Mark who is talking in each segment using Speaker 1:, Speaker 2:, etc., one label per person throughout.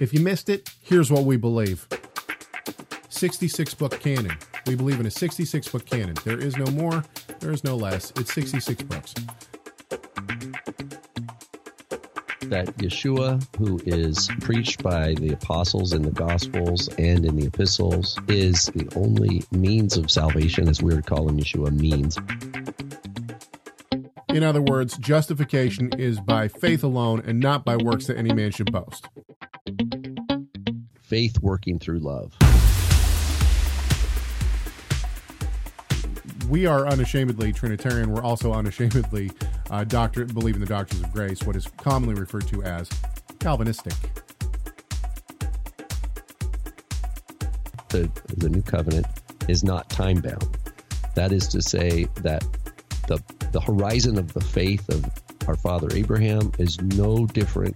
Speaker 1: If you missed it, here's what we believe 66 book canon. We believe in a 66 book canon. There is no more, there is no less. It's 66 books.
Speaker 2: that Yeshua, who is preached by the apostles in the Gospels and in the epistles, is the only means of salvation, as we are calling Yeshua means.
Speaker 1: In other words, justification is by faith alone and not by works that any man should boast.
Speaker 2: Faith working through love.
Speaker 1: We are unashamedly Trinitarian. We're also unashamedly uh, doctor, believe in the doctrines of grace, what is commonly referred to as Calvinistic.
Speaker 2: The, the new covenant is not time bound. That is to say that the the horizon of the faith of our father Abraham is no different.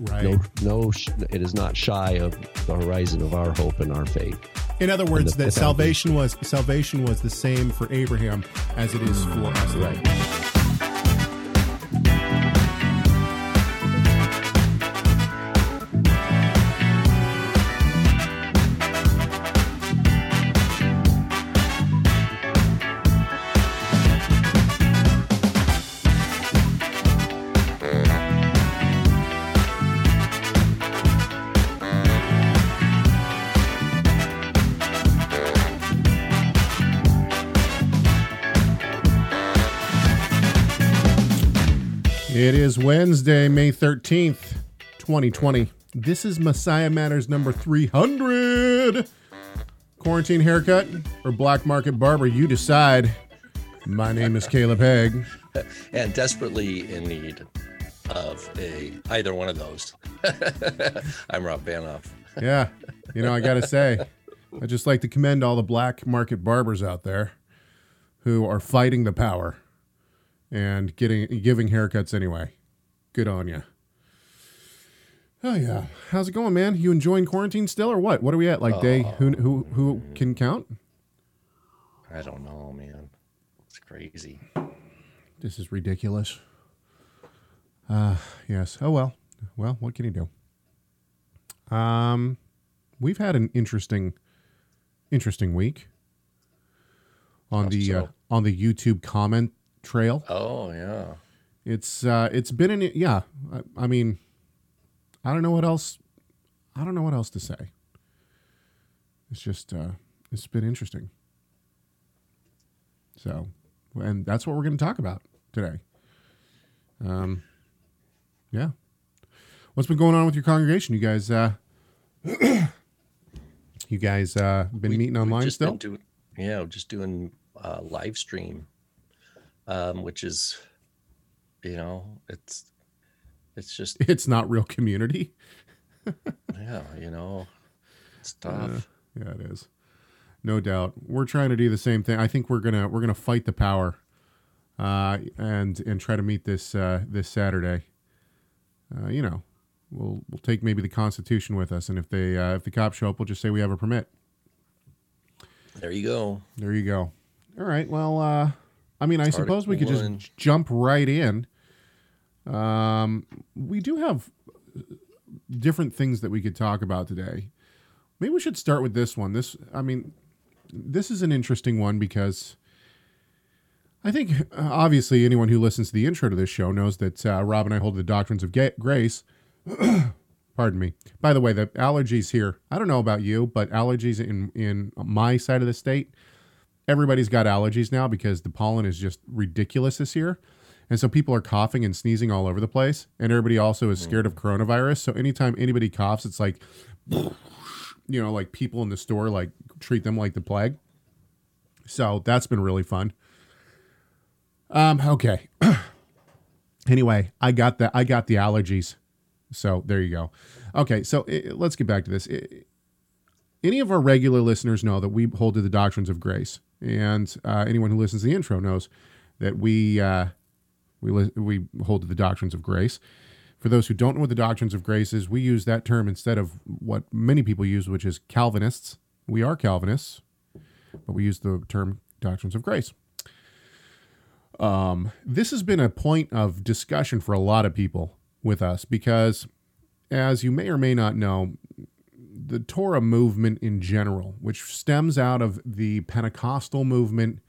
Speaker 1: Right.
Speaker 2: No, no, it is not shy of the horizon of our hope and our faith.
Speaker 1: In other words,
Speaker 2: the-
Speaker 1: that salvation was salvation was the same for Abraham as it is for us.
Speaker 2: Right.
Speaker 1: Wednesday, May 13th, 2020. This is Messiah Matters number 300. Quarantine haircut or black market barber, you decide. My name is Caleb Hegg.
Speaker 3: and desperately in need of a either one of those. I'm Rob Vanhoff.
Speaker 1: Yeah, you know, I got to say, I just like to commend all the black market barbers out there who are fighting the power and getting giving haircuts anyway. Good on you. Oh yeah, how's it going, man? You enjoying quarantine still, or what? What are we at? Like day? Who who who can count?
Speaker 3: I don't know, man. It's crazy.
Speaker 1: This is ridiculous. Uh yes. Oh well. Well, what can you do? Um we've had an interesting interesting week on
Speaker 3: How
Speaker 1: the uh, on the YouTube comment trail.
Speaker 3: Oh yeah.
Speaker 1: It's uh it's been an yeah, I, I mean I don't know what else I don't know what else to say. It's just uh it's been interesting. So, and that's what we're going to talk about today. Um yeah. What's been going on with your congregation? You guys uh you guys uh been
Speaker 3: We-
Speaker 1: meeting online
Speaker 3: just
Speaker 1: still?
Speaker 3: doing- yeah, we're just doing uh, live stream, um, which is, you know, it's it's just
Speaker 1: it's not real community.
Speaker 3: yeah, you know, it's tough.
Speaker 1: Yeah, it is. No doubt. We're trying to do the same thing. I think we're gonna we're gonna fight the power, uh, and and try to meet this uh, this Saturday. Uh, you know, we'll we'll take maybe the Constitution with us, and if they uh, if the cops show up, we'll just say we have a permit.
Speaker 3: There you go.
Speaker 1: There you go. All right. Well, uh, I mean, I
Speaker 3: Article
Speaker 1: suppose we could just
Speaker 3: one.
Speaker 1: jump right in. Um, we do have different things that we could talk about today. Maybe we should start with this one. This, I mean, this is an interesting one because I think uh, obviously anyone who listens to the intro to this show knows that uh, Rob and I hold the doctrines of ga- grace. Pardon me. By the way, the allergies here. I don't know about you, but allergies in in my side of the state, everybody's got allergies now because the pollen is just ridiculous this year. And so people are coughing and sneezing all over the place. And everybody also is scared of coronavirus. So anytime anybody coughs, it's like, you know, like people in the store like treat them like the plague. So that's been really fun. Um, okay. anyway, I got the I got the allergies. So there you go. Okay, so eh, let's get back to this. Eh, Any of our regular listeners know that we hold to the doctrines of grace, and uh, anyone who listens to the intro knows that we uh, we li- we hold to the doctrines of grace. For those who don't know what the doctrines of grace is, we use that term instead of what many people use, which is Calvinists. We are Calvinists, but we use the term doctrines of grace. Um, this has been a point of discussion for a lot of people with us because as you may or may not know, the Torah movement in general, which stems out of the Pentecostal movement,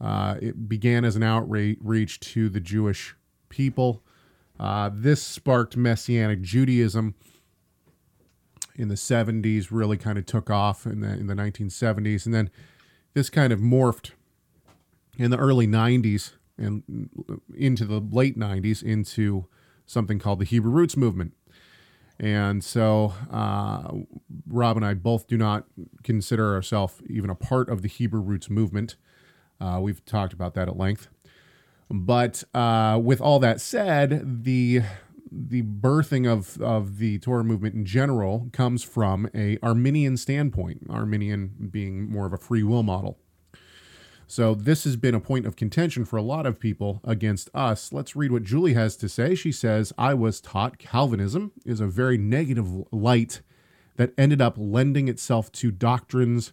Speaker 1: uh, it began as an outreach to the Jewish people. Uh, this sparked Messianic Judaism in the 70s, really kind of took off in the, in the 1970s. And then this kind of morphed in the early 90s and into the late 90s into something called the Hebrew Roots movement. And so uh, Rob and I both do not consider ourselves even a part of the Hebrew Roots movement. Uh, we've talked about that at length. But uh, with all that said, the the birthing of, of the Torah movement in general comes from a Arminian standpoint, Arminian being more of a free will model. So this has been a point of contention for a lot of people against us. Let's read what Julie has to say. She says, I was taught Calvinism is a very negative light that ended up lending itself to doctrines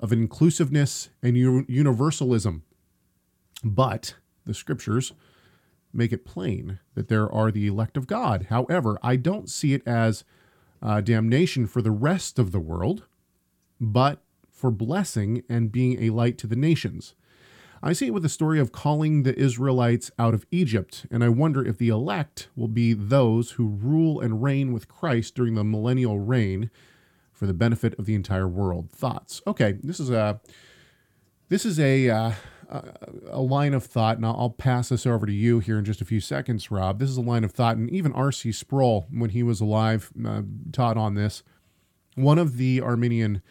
Speaker 1: of inclusiveness and universalism. But the scriptures make it plain that there are the elect of God. However, I don't see it as uh, damnation for the rest of the world, but for blessing and being a light to the nations. I see it with the story of calling the Israelites out of Egypt, and I wonder if the elect will be those who rule and reign with Christ during the millennial reign for the benefit of the entire world. Thoughts? Okay, this is a this is a uh, a line of thought, and I'll pass this over to you here in just a few seconds, Rob. This is a line of thought, and even R.C. Sproul, when he was alive, uh, taught on this. One of the Arminian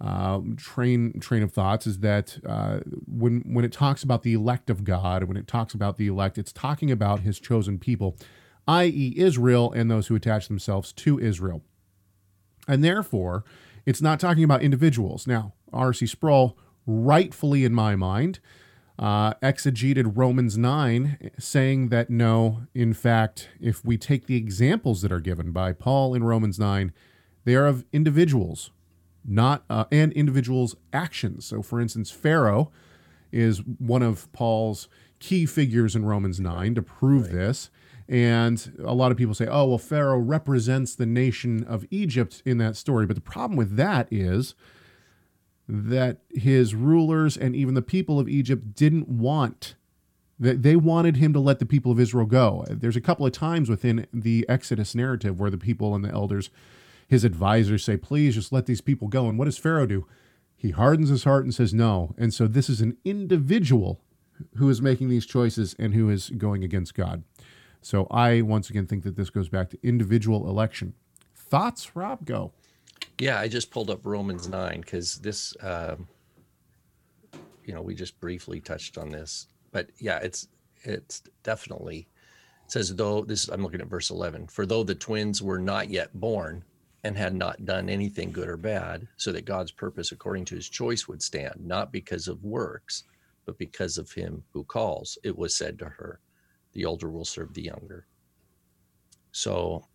Speaker 1: uh, train train of thoughts is that uh, when when it talks about the elect of God, when it talks about the elect, it's talking about His chosen people, i.e., Israel and those who attach themselves to Israel, and therefore it's not talking about individuals. Now, R.C. Sproul, rightfully in my mind, uh, exegeted Romans 9, saying that no, in fact, if we take the examples that are given by Paul in Romans 9, they are of individuals not uh, and individuals' actions. So, for instance, Pharaoh is one of Paul's key figures in Romans 9 to prove right. this. And a lot of people say, oh, well, Pharaoh represents the nation of Egypt in that story. But the problem with that is that his rulers and even the people of Egypt didn't want they wanted him to let the people of Israel go. There's a couple of times within the Exodus narrative where the people and the elders his advisors say, please just let these people go. And what does Pharaoh do? He hardens his heart and says no. And so this is an individual who is making these choices and who is going against God. So I once again think that this goes back to individual election. Thoughts, Rob? Go.
Speaker 3: Yeah, I just pulled up Romans 9 because this, um, you know, we just briefly touched on this. But yeah, it's it's definitely it says though this I'm looking at verse 11 for though the twins were not yet born and had not done anything good or bad, so that God's purpose according to his choice would stand, not because of works, but because of him who calls. It was said to her, The older will serve the younger. So,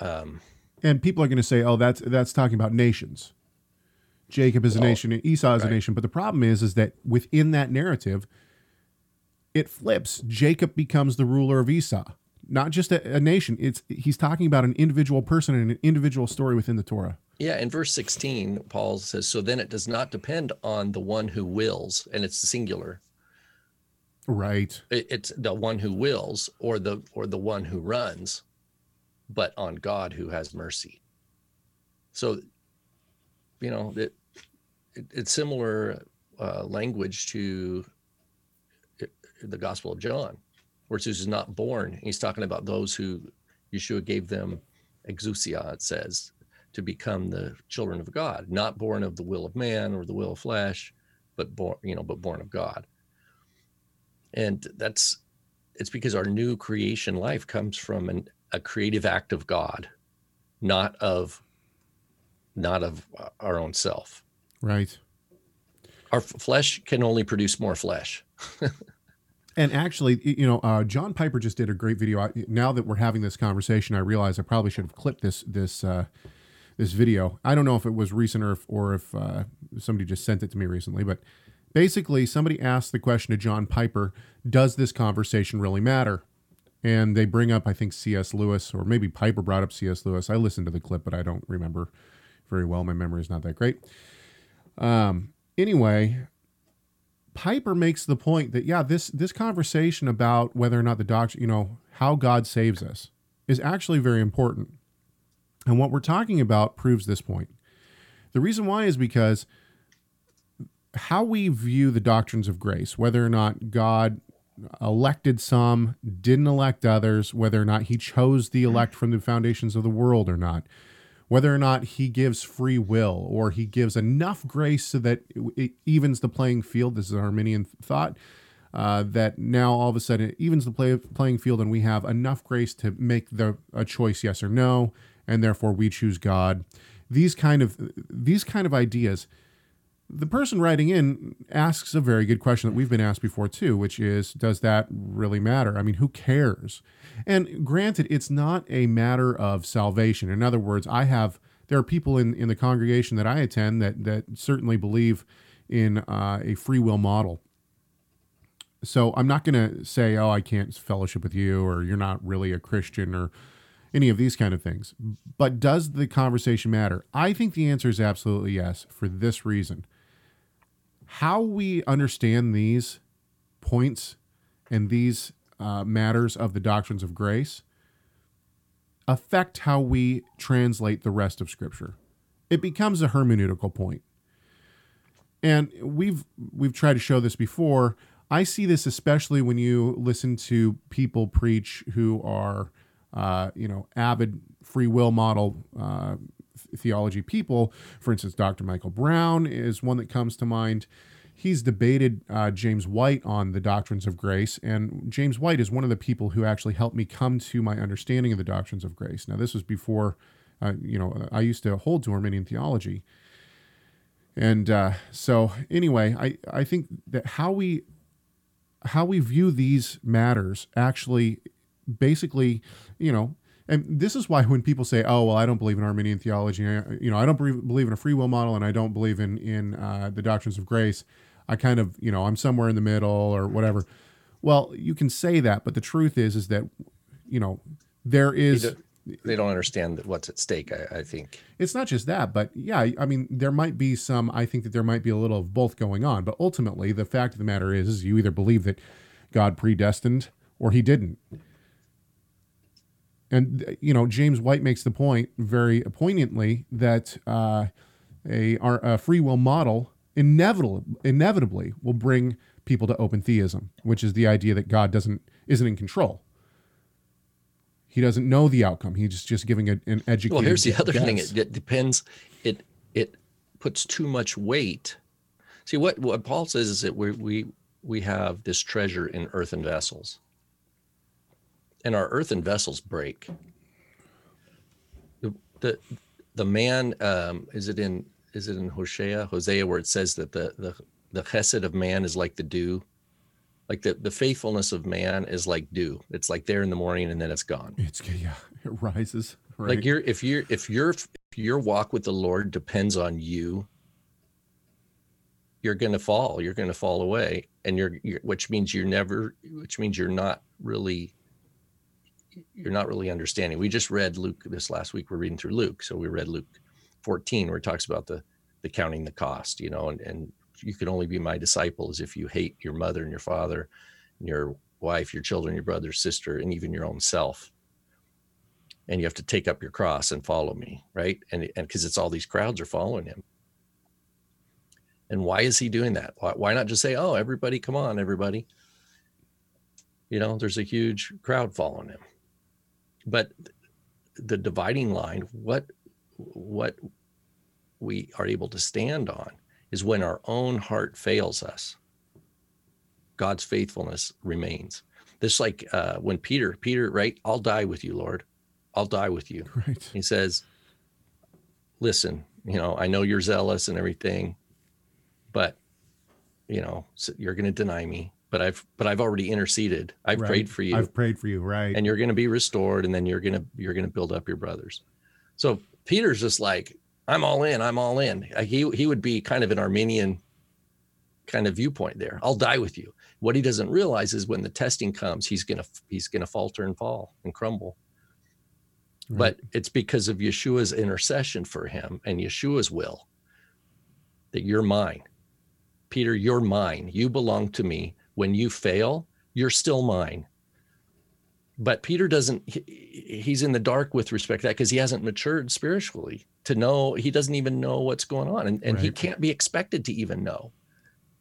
Speaker 1: um, and people are going to say, "Oh, that's that's talking about nations." Jacob is well, a nation, and Esau is right. a nation. But the problem is, is that within that narrative, it flips. Jacob becomes the ruler of Esau not just a, a, nation. It's he's talking about an individual person and an individual story within the Torah.
Speaker 3: Yeah, in verse 16, Paul says, "So then it does not depend on the one who wills, and it's singular.
Speaker 1: Right.
Speaker 3: It, it's the one who wills, or the or the one who runs, but on God who has mercy. So, you know, it, it it's similar uh, language to the Gospel of John where Jesus is not born. He's talking about those who Yeshua gave them exousia, it says, to become the children of God, not born of the will of man or the will of flesh, but born, you know, but born of God. And that's it's because our new creation life comes from an, a creative act of God, not of not of our own self.
Speaker 1: Right.
Speaker 3: Our flesh can only produce more flesh.
Speaker 1: And actually, you know, uh, John Piper just did a great video. I, now that we're having this conversation, I realize I probably should have clipped this this uh, this video. I don't know if it was recent or if, or if uh, somebody just sent it to me recently, but basically, somebody asked the question to John Piper: Does this conversation really matter? and they bring up I think C.S. Lewis or maybe Piper brought up C.S. Lewis. I listened to the clip, but I don't remember very well. My memory is not that great. Um, anyway, Piper makes the point that yeah, this this conversation about whether or not the doctor, you know, how God saves us is actually very important. And what we're talking about proves this point. The reason why is because how we view the doctrines of grace, whether or not God elected some, didn't elect others, whether or not he chose the elect from the foundations of the world or not, whether or not he gives free will or he gives enough grace so that it evens the playing field. This is Arminian thought. Uh, that now all of a sudden it evens the play, playing field and we have enough grace to make the a choice yes or no and therefore we choose god these kind of these kind of ideas the person writing in asks a very good question that we've been asked before too, which is, does that really matter? I mean, who cares? And granted, it's not a matter of salvation. In other words, I have there are people in, in the congregation that I attend that that certainly believe in uh, a free will model. So I'm not going to say, oh, I can't fellowship with you, or you're not really a Christian, or any of these kind of things. But does the conversation matter? I think the answer is absolutely yes for this reason how we understand these points and these uh, matters of the doctrines of grace affect how we translate the rest of Scripture. It becomes a hermeneutical point. And we've we've tried to show this before. I see this especially when you listen to people preach who are, uh, you know, avid free will model uh, theology people. For instance, Dr. Michael Brown is one that comes to mind. He's debated uh, James White on the doctrines of grace, and James White is one of the people who actually helped me come to my understanding of the doctrines of grace. Now, this was before, uh, you know, I used to hold to Arminian theology, and uh, so anyway, I I think that how we how we view these matters actually basically you know and this is why when people say, "Oh, well, I don't believe in Arminian theology," you know, I don't believe in a free will model, and I don't believe in in uh, the doctrines of grace. I kind of, you know, I'm somewhere in the middle or whatever. Well, you can say that, but the truth is, is that, you know, there is.
Speaker 3: They don't understand that what's at stake. I, I think
Speaker 1: it's not just that, but yeah, I mean, there might be some. I think that there might be a little of both going on, but ultimately, the fact of the matter is, is you either believe that God predestined or He didn't and you know, James White makes the point very poignantly that uh, a, a free will model inevitably inevitably will bring people to open theism, which is the idea that God doesn't isn't in control. He doesn't know the outcome. He's just, just giving a, an educated.
Speaker 3: Well, here's the other guess. thing. It, it depends. It it puts too much weight. See what what Paul says is that we we we have this treasure in earthen vessels and our earthen vessels break. The the, the man um, is it in is it in Hosea Hosea where it says that the the the chesed of man is like the dew, like the the faithfulness of man is like dew. It's like there in the morning and then it's gone.
Speaker 1: It's yeah, it rises.
Speaker 3: Right? Like you're if you're if your if your walk with the Lord depends on you, you're going to fall. You're going to fall away, and you're, you're which means you're never, which means you're not really you're not really understanding. We just read Luke this last week. We're reading through Luke, so we read Luke 14, where it talks about the the counting the cost, you know, and and you can only be my disciples if you hate your mother and your father, and your wife, your children, your brother, sister, and even your own self. And you have to take up your cross and follow me, right? And and because it's all these crowds are following him. And why is he doing that? Why, why not just say, "Oh, everybody, come on, everybody"? You know, there's a huge crowd following him but the dividing line what what we are able to stand on is when our own heart fails us god's faithfulness remains. This like uh, when peter peter right? I'll die with you lord. I'll die with you.
Speaker 1: Right.
Speaker 3: He says listen you know i know you're zealous and everything but you know you're going to deny me but I've but I've already interceded. I've
Speaker 1: right.
Speaker 3: prayed for you.
Speaker 1: I've prayed for you, right?
Speaker 3: And you're going to be restored, and then you're going to you're going to build up your brothers. So Peter's just like, I'm all in. I'm all in. Uh, he he would be kind of an Arminian kind of viewpoint there. I'll die with you. What he doesn't realize is when the testing comes, he's gonna he's gonna falter and fall and crumble.
Speaker 1: Right.
Speaker 3: But it's because of Yeshua's intercession for him and Yeshua's will that you're mine. Peter, you're mine. You belong to me. When you fail, you're still mine. But Peter doesn't, he, he's in the dark with respect to that because he hasn't matured spiritually to know, he doesn't even know what's going on. And, and he can't be expected to even know,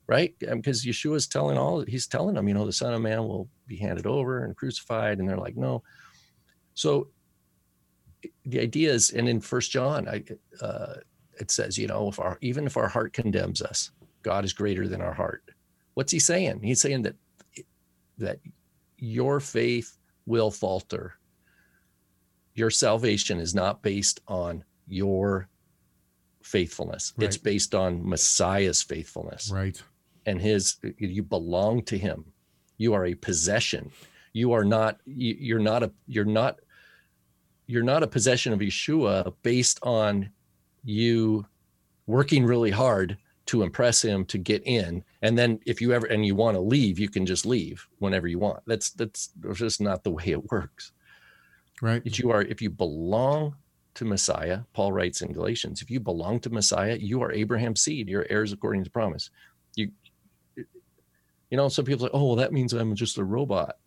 Speaker 3: right? Because Yeshua's telling all, he's telling them, you know, the Son of Man will be handed over and crucified. And they're like, no. So the idea is, and in First John, I, uh, it says, you know, if our even if our heart condemns us, God is greater than our heart. What's he saying? He's saying that that your faith will falter. Your salvation is not based on your faithfulness. It's based on Messiah's faithfulness
Speaker 1: right.
Speaker 3: and his you belong to him you are a possession you are not you- you're not a you're not you're not a possession of yeshua based on you working really hard to impress him to get in. And then if you ever and you want to leave you can just leave whenever you want. That's that's just not the way it works.
Speaker 1: Right.
Speaker 3: that you are if you belong to messiah paul writes in galatians if you belong to messiah you are abraham's seed. You're heirs according to promise. You you know some people say oh well that means i'm just a robot.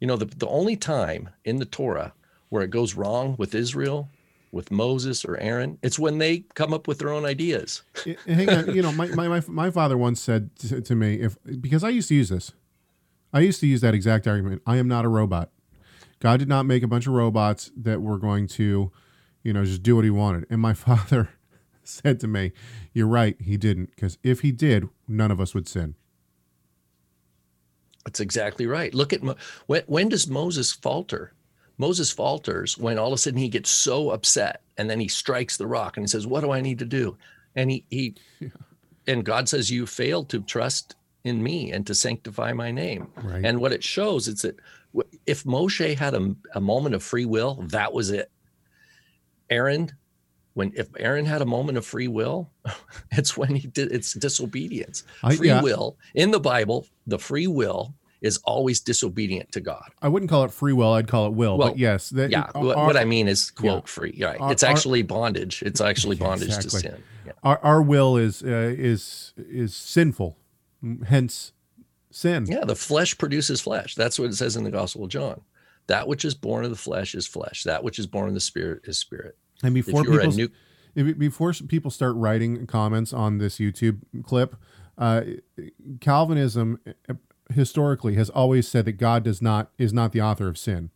Speaker 3: You know the, the only time in the torah where it goes wrong with israel with moses or aaron it's when they come up with their own ideas
Speaker 1: Eh, hang on, you know, my, my, my, my father once said to, to me, if because I used to use this, I used to use that exact argument. I am not a robot. God did not make a bunch of robots that were going to, you know, just do what he wanted. And my father said to me, "You're right, he didn't. Because if he did, none of us would sin."
Speaker 3: That's exactly right. Look at Mo- when when does Moses falter? Moses falters when all of a sudden he gets so upset and then he strikes the rock and he says, "What do I need to do?" And he he and God says, "You failed to trust in me and to sanctify my name."
Speaker 1: Right.
Speaker 3: And what it shows is that if Moshe had a, a moment of free will, that was it. Aaron, when if Aaron had a moment of free will, it's when he did it's disobedience.
Speaker 1: I-
Speaker 3: free
Speaker 1: yeah.
Speaker 3: will in the Bible, the free will is always disobedient to God.
Speaker 1: I wouldn't call it free will. I'd call it will.
Speaker 3: Well,
Speaker 1: but yes, that,
Speaker 3: Yeah,
Speaker 1: our,
Speaker 3: what, I mean is quote free. Right,
Speaker 1: Our-
Speaker 3: it's
Speaker 1: our-
Speaker 3: actually bondage. It's actually bondage
Speaker 1: exactly.
Speaker 3: to sin. Yeah.
Speaker 1: our, our will is uh, is is sinful, hence sin.
Speaker 3: yeah, the flesh produces flesh. That's what it says in the Gospel of John. That which is born of the flesh is flesh. That which is born of the spirit is spirit.
Speaker 1: And before people
Speaker 3: new
Speaker 1: before people start writing comments on this YouTube clip, uh, Calvinism uh, historically has always said that God does not is not the author of sin.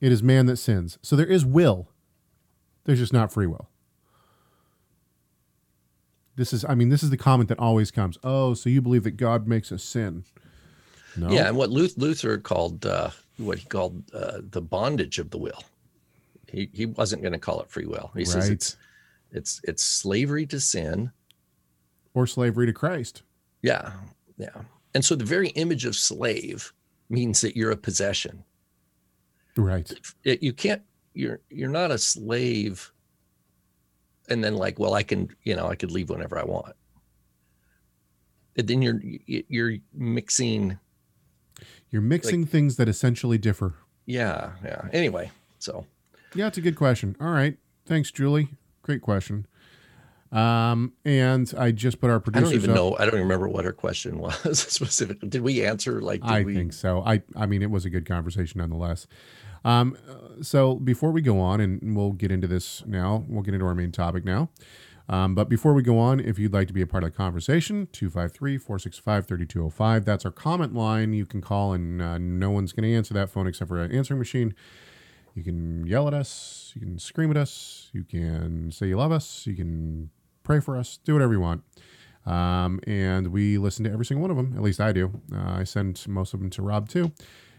Speaker 1: It is man that sins. So there is will. There's just not free will. This is, I mean, this is the comment that always comes. Oh, so you believe that God makes us sin? No.
Speaker 3: Yeah, and what Luther called uh, what he called uh, the bondage of the will. He he wasn't going to call it free will. He says it's it's it's slavery to sin.
Speaker 1: Or slavery to Christ.
Speaker 3: Yeah, yeah. And so the very image of slave means that you're a possession.
Speaker 1: Right.
Speaker 3: It, you can't. You're you're not a slave. And then like, well, I can you know I could leave whenever I want. And then you're you're mixing.
Speaker 1: You're mixing things that essentially differ.
Speaker 3: Yeah, yeah. Anyway, so
Speaker 1: Yeah, it's a good question. All right. Thanks, Julie. Great question. Um, and I just put our
Speaker 3: producer.
Speaker 1: I
Speaker 3: don't even
Speaker 1: up.
Speaker 3: know. I don't remember what her question was specifically. Did we answer? Like, did
Speaker 1: I
Speaker 3: we?
Speaker 1: think so. I I mean, it was a good conversation nonetheless. Um, so before we go on, and we'll get into this now, we'll get into our main topic now. Um, but before we go on, if you'd like to be a part of the conversation, 253 465 3205. That's our comment line. You can call, and uh, no one's going to answer that phone except for an answering machine. You can yell at us. You can scream at us. You can say you love us. You can pray for us. Do whatever you want. Um, and we listen to every single one of them. At least I do. Uh, I send most of them to Rob too.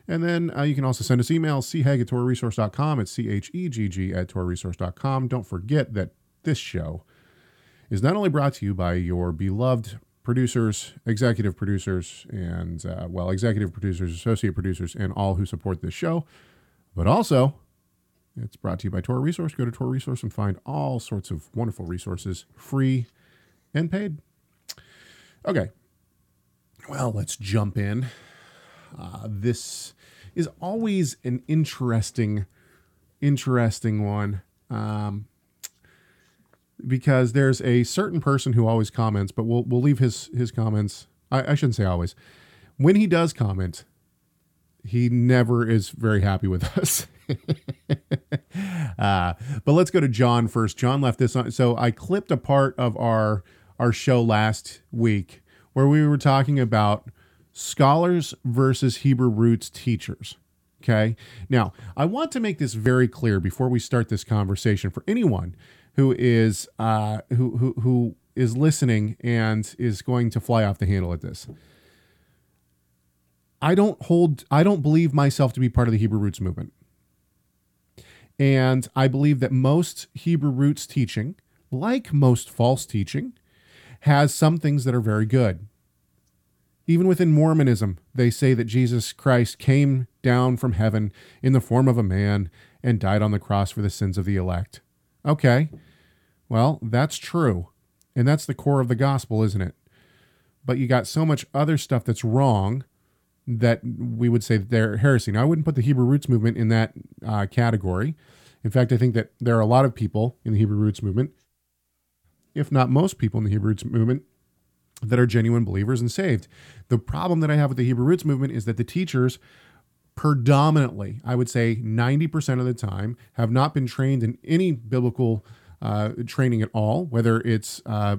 Speaker 1: And then uh, you can also send us emails, chegg at torahresource.com. It's C-H-E-G-G at torahresource.com. Don't forget that this show is not only brought to you by your beloved producers, executive producers, and, uh, well, executive producers, associate producers, and all who support this show, but also it's brought to you by Torah Resource. Go to Torah Resource and find all sorts of wonderful resources, free and paid. Okay. Well, let's jump in. Uh, this is always an interesting, interesting one. Um, because there's a certain person who always comments, but we'll we'll leave his his comments. I, I shouldn't say always. When he does comment, he never is very happy with us. uh, but let's go to John first. John left this on. So I clipped a part of our our show last week where we were talking about scholars versus Hebrew roots teachers. Okay. Now, I want to make this very clear before we start this conversation for anyone who is uh, who, who who is listening and is going to fly off the handle at this. I don't hold I don't believe myself to be part of the Hebrew roots movement. And I believe that most Hebrew roots teaching, like most false teaching, has some things that are very good. Even within Mormonism, they say that Jesus Christ came down from heaven in the form of a man and died on the cross for the sins of the elect. Okay, well, that's true. And that's the core of the gospel, isn't it? But you got so much other stuff that's wrong that we would say that they're heresy. Now, I wouldn't put the Hebrew roots movement in that uh, category. In fact, I think that there are a lot of people in the Hebrew roots movement, if not most people in the Hebrew roots movement, that are genuine believers and saved. The problem that I have with the Hebrew roots movement is that the teachers predominantly, I would say 90% of the time, have not been trained in any biblical uh, training at all, whether it's uh,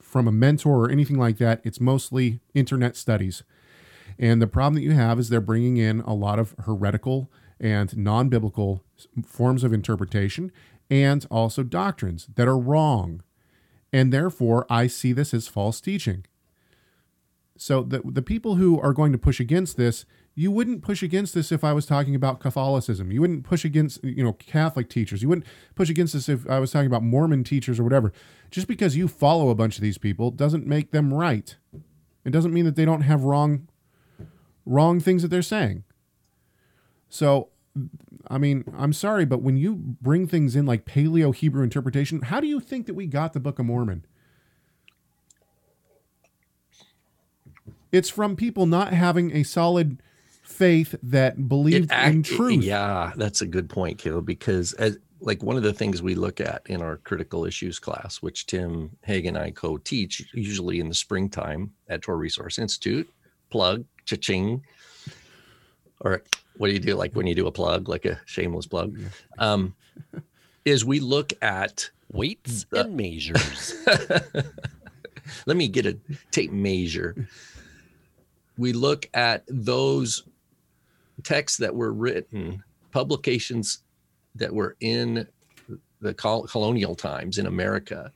Speaker 1: from a mentor or anything like that. It's mostly internet studies. And the problem that you have is they're bringing in a lot of heretical and non biblical forms of interpretation and also doctrines that are wrong. And therefore, I see this as false teaching. So, the, the people who are going to push against this, you wouldn't push against this if I was talking about Catholicism. You wouldn't push against, you know, Catholic teachers. You wouldn't push against this if I was talking about Mormon teachers or whatever. Just because you follow a bunch of these people doesn't make them right. It doesn't mean that they don't have wrong wrong things that they're saying. So, I mean, I'm sorry, but when you bring things in like Paleo Hebrew interpretation, how do you think that we got the Book of Mormon? It's from people not having a solid faith that believed act, in truth.
Speaker 3: Yeah, that's a good point, Caleb, because as like one of the things we look at in our critical issues class, which Tim Hegg and I co-teach usually in the springtime at Torah Resource Institute, plug, cha-ching. Or what do you do like when you do a plug, like a shameless plug? Um, is we look at
Speaker 2: weights and measures.
Speaker 3: Let me get a tape measure. We look at those texts that were written, publications that were in the colonial times in America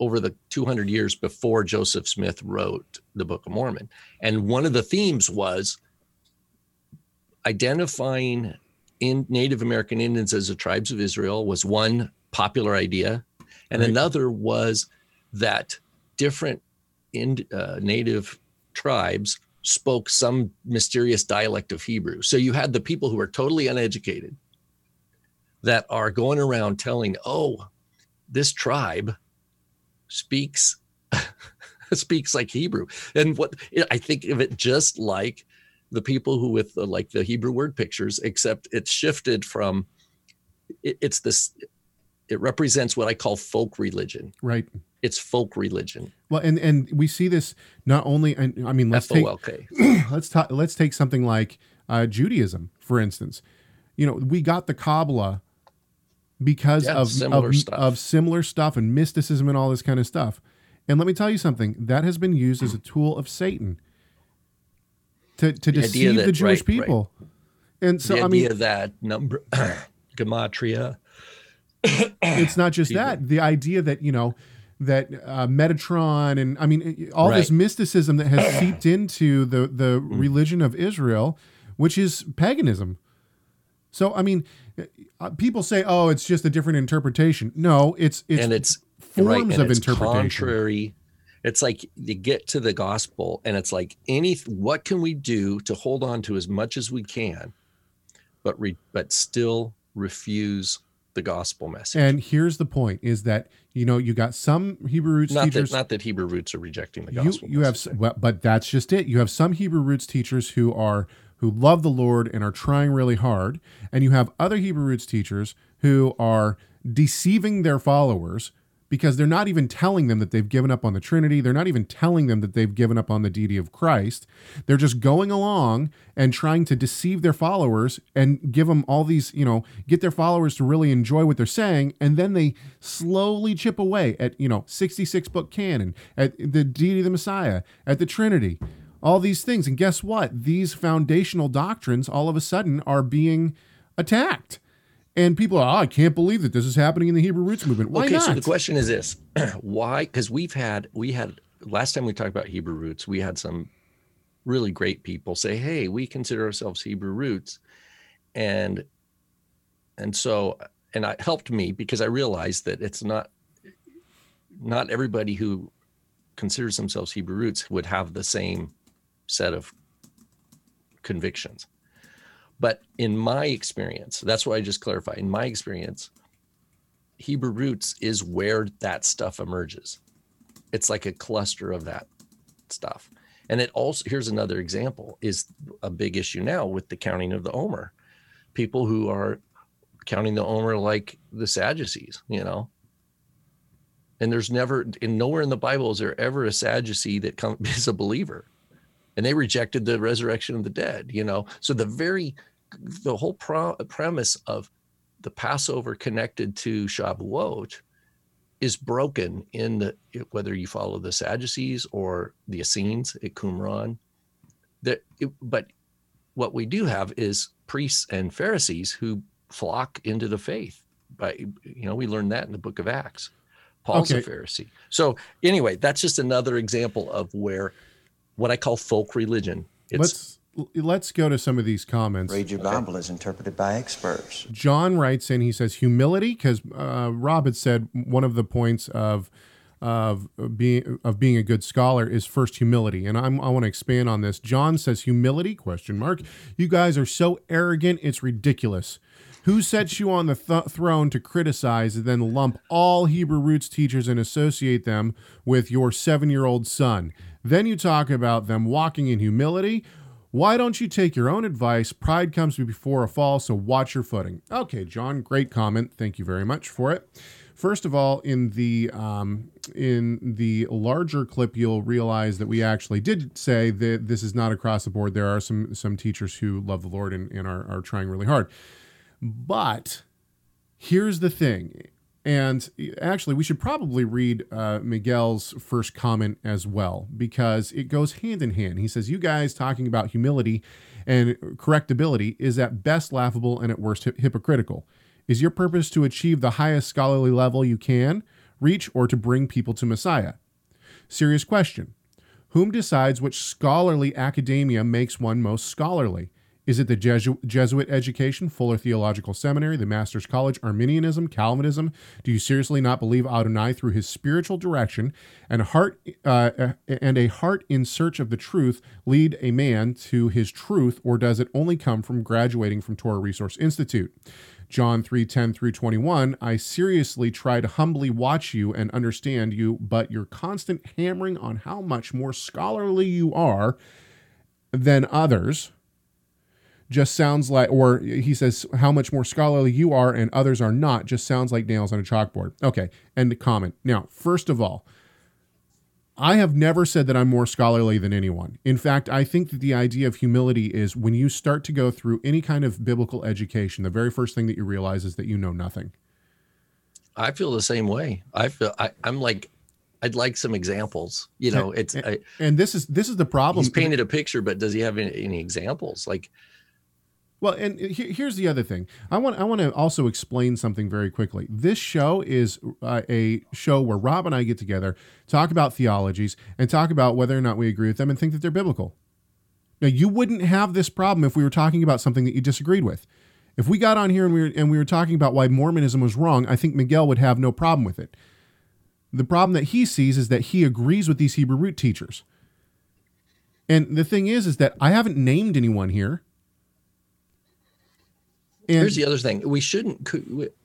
Speaker 3: over the 200 years before Joseph Smith wrote the Book of Mormon. And one of the themes was identifying in Native American Indians as the tribes of Israel was one popular idea, and right. another was that different in, uh, Native tribes spoke some mysterious dialect of Hebrew. So you had the people who are totally uneducated that are going around telling, "Oh, this tribe speaks speaks like Hebrew. And what I think of it just like the people who with the, like the Hebrew word pictures, except it's shifted from it, it's this it represents what I call folk religion.
Speaker 1: Right.
Speaker 3: It's folk religion.
Speaker 1: Well, and and we see this not only. I mean, let's F-O-L-K. take let's talk. Let's take something like uh, Judaism, for instance. You know, we got the Kabbalah because yeah, of similar of, of similar stuff and mysticism and all this kind of stuff. And let me tell you something that has been used as a tool of Satan to, to the deceive that, the Jewish right, people. Right. And so,
Speaker 3: the
Speaker 1: I mean,
Speaker 3: that number, gematria.
Speaker 1: it's not just that. The idea that, you know, that uh, Metatron and I mean, all right. this mysticism that has seeped into the, the mm. religion of Israel, which is paganism. So, I mean, uh, people say, "Oh, it's just a different interpretation." No, it's it's
Speaker 3: and it's
Speaker 1: forms
Speaker 3: right,
Speaker 1: and of
Speaker 3: it's
Speaker 1: interpretation.
Speaker 3: Contrary. It's like you get to the gospel, and it's like any what can we do to hold on to as much as we can, but re, but still refuse the gospel message.
Speaker 1: And here's the point: is that you know you got some Hebrew roots
Speaker 3: not
Speaker 1: teachers.
Speaker 3: that not that Hebrew roots are rejecting the gospel.
Speaker 1: you have, well, but that's just it. You have some Hebrew roots teachers who are who love the Lord and are trying really hard, and you have other Hebrew roots teachers who are deceiving their followers because they're not even telling them that they've given up on the Trinity. They're not even telling them that they've given up on the deity of Christ. They're just going along and trying to deceive their followers and give them all these, you know, get their followers to really enjoy what they're saying. And then they slowly chip away at, you know, 66 book canon, at the deity of the Messiah, at the Trinity, all these things. And guess what? These foundational doctrines all of a sudden are being attacked. And people are, oh, I can't believe that this is happening in the Hebrew roots movement. Why
Speaker 3: okay,
Speaker 1: not?
Speaker 3: so the question is this: Why? Because we've had we had last time we talked about Hebrew roots, we had some really great people say, "Hey, we consider ourselves Hebrew roots," and and so and it helped me because I realized that it's not not everybody who considers themselves Hebrew roots would have the same set of convictions. But in my experience, that's why I just clarify. In my experience, Hebrew roots is where that stuff emerges. It's like a cluster of that stuff. And it also, here's another example, is a big issue now with the counting of the Omer. People who are counting the Omer like the Sadducees, you know. And there's never, in nowhere in the Bible is there ever a Sadducee that come, is a believer. And they rejected the resurrection of the dead, you know. So the very, the whole pro- premise of the Passover connected to Shavuot is broken in the whether you follow the Sadducees or the Essenes at Qumran. That, it, but what we do have is priests and Pharisees who flock into the faith. By you know, we learned that in the Book of Acts. Paul's
Speaker 1: Okay.
Speaker 3: a Pharisee. So anyway, that's just another example of where what I call folk religion. It's
Speaker 1: let's let's go to some of these comments.
Speaker 4: Read your Bible as interpreted by experts.
Speaker 1: John writes in, he says humility because uh, Rob had said one of the points of of being of being a good scholar is first humility, and I'm, I want to expand on this. John says humility question mark. You guys are so arrogant, it's ridiculous. Who sets you on the th- throne to criticize and then lump all Hebrew roots teachers and associate them with your seven year old son? Then you talk about them walking in humility. Why don't you take your own advice? Pride comes before a fall, so watch your footing. Okay, John, great comment. Thank you very much for it. First of all, in the um, in the larger clip, you'll realize that we actually did say that this is not across the board. There are some some teachers who love the Lord and, and are, are trying really hard. But here's the thing. And actually, we should probably read uh, Miguel's first comment as well because it goes hand in hand. He says, You guys talking about humility and correctability is at best laughable and at worst hy- hypocritical. Is your purpose to achieve the highest scholarly level you can reach or to bring people to Messiah? Serious question. Whom decides which scholarly academia makes one most scholarly? Is it the Jesu- Jesuit education, Fuller Theological Seminary, the Master's College, Arminianism, Calvinism? Do you seriously not believe Adonai through his spiritual direction and heart uh, and a heart in search of the truth lead a man to his truth, or does it only come from graduating from Torah Resource Institute? John 3:10 through 21, I seriously try to humbly watch you and understand you, but your constant hammering on how much more scholarly you are than others just sounds like or he says how much more scholarly you are and others are not just sounds like nails on a chalkboard. Okay, and the comment. Now, first of all, I have never said that I'm more scholarly than anyone. In fact, I think that the idea of humility is when you start to go through any kind of biblical education, the very first thing that you realize is that you know nothing.
Speaker 3: I feel the same way. I feel I, I'm like I'd like some examples. You know, it's I,
Speaker 1: And this is this is the problem.
Speaker 3: he's painted a picture, but does he have any, any examples? Like
Speaker 1: Well, and he- here's the other thing. I want I want to also explain something very quickly. This show is uh, a show where Rob and I get together, talk about theologies, and talk about whether or not we agree with them and think that they're biblical. Now, you wouldn't have this problem if we were talking about something that you disagreed with. If we got on here and we were, and we were talking about why Mormonism was wrong, I think Miguel would have no problem with it. The problem that he sees is that he agrees with these Hebrew root teachers. And the thing is, is that I haven't named anyone here. And
Speaker 3: here's the other thing: we shouldn't.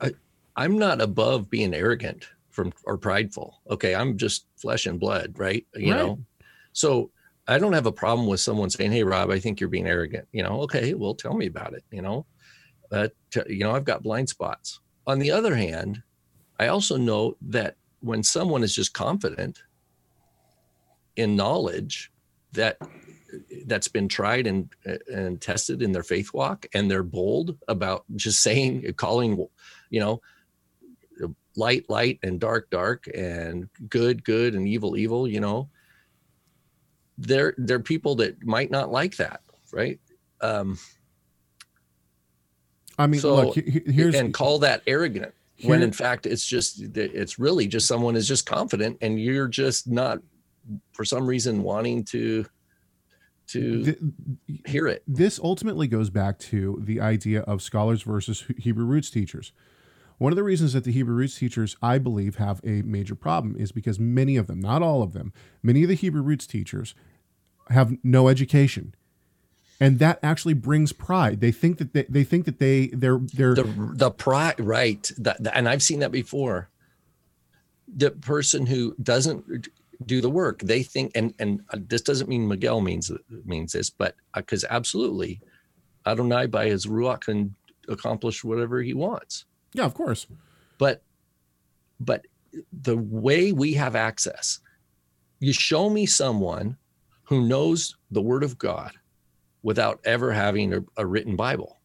Speaker 3: I, I'm not above being arrogant from or prideful. Okay, I'm just flesh and blood, right? You
Speaker 1: Right.
Speaker 3: know. So I don't have a problem with someone saying, "Hey, Rob, I think you're being arrogant." You know, okay, well, tell me about it. You know, uh, t- you know, I've got blind spots. On the other hand, I also know that when someone is just confident in knowledge that that's been tried and and tested in their faith walk and they're bold about just saying calling you know light light and dark dark and good good and evil evil you know. They're they're people that might not like that right? Um
Speaker 1: I mean,
Speaker 3: So,
Speaker 1: look, he- he- here's
Speaker 3: and call that arrogant when in fact it's just it's really just someone is just confident and you're just not for some reason wanting to to
Speaker 1: th-
Speaker 3: hear it
Speaker 1: this ultimately goes back to the idea of scholars versus Hebrew roots teachers. One of the reasons that the Hebrew roots teachers, I believe, have a major problem is because many of them, not all of them, many of the Hebrew roots teachers have no education. And that actually brings pride. They think that they, they think that they they're they're
Speaker 3: the the pride right that, that- and i've seen that before the person who doesn't do the work. They think and and uh, this doesn't mean miguel means means this but because absolutely adonai by his ruach can accomplish whatever he wants.
Speaker 1: Yeah, of course.
Speaker 3: but but the way we have access you show me someone who knows the word of god without ever having a, a written bible.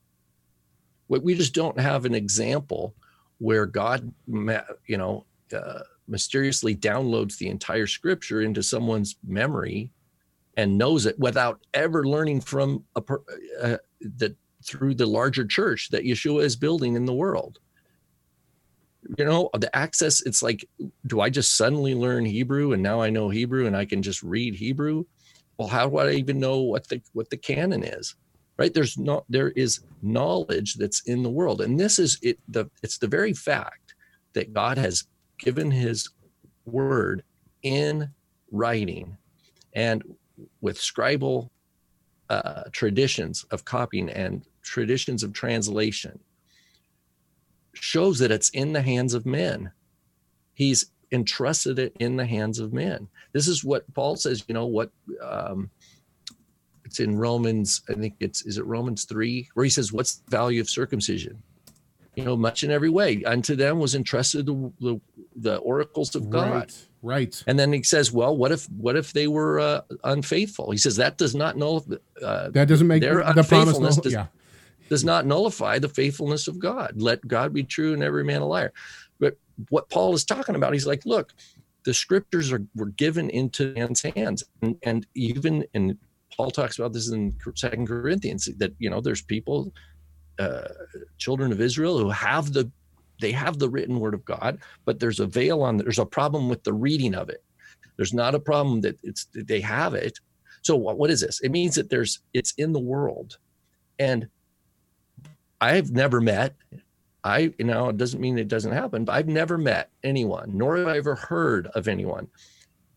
Speaker 3: We, we just don't have an example where god you know uh, mysteriously downloads the entire scripture into someone's memory and knows it without ever learning from a uh, that through the larger church that yeshua is building in the world. You know the access it's like do i just suddenly learn hebrew and now i know hebrew and i can just read hebrew? Well how do i even know what the what the canon is right? There's not there is knowledge that's in the world. And this is it the it's the very fact that god has given his word in writing and with scribal uh, traditions of copying and traditions of translation shows that it's in the hands of men. He's entrusted it in the hands of men. This is what Paul says, you know, what um, it's in Romans, I think it's, is it Romans 3, where he says, What's the value of circumcision? You know, much in every way. Unto them was entrusted the, the, the oracles of God.
Speaker 1: Right. Right.
Speaker 3: And then he says, "Well, what if what if they were uh, unfaithful?" He says that does not know uh,
Speaker 1: That doesn't make
Speaker 3: Their
Speaker 1: the promise.
Speaker 3: unfaithfulness
Speaker 1: null-
Speaker 3: does-
Speaker 1: yeah.
Speaker 3: does not nullify the faithfulness of God. Let God be true and every man a liar. But what Paul is talking about, he's like, look, the scriptures are were given into man's hands, and, and even and Paul talks about this in Second Corinthians that you know there's people, uh, children of Israel who have the they have the written word of God, but there's a veil on. There's a problem with the reading of it. There's not a problem that it's that they have it. So what, what is this? It means that there's it's in the world, and I've never met. I you know it doesn't mean it doesn't happen, but I've never met anyone, nor have I ever heard of anyone,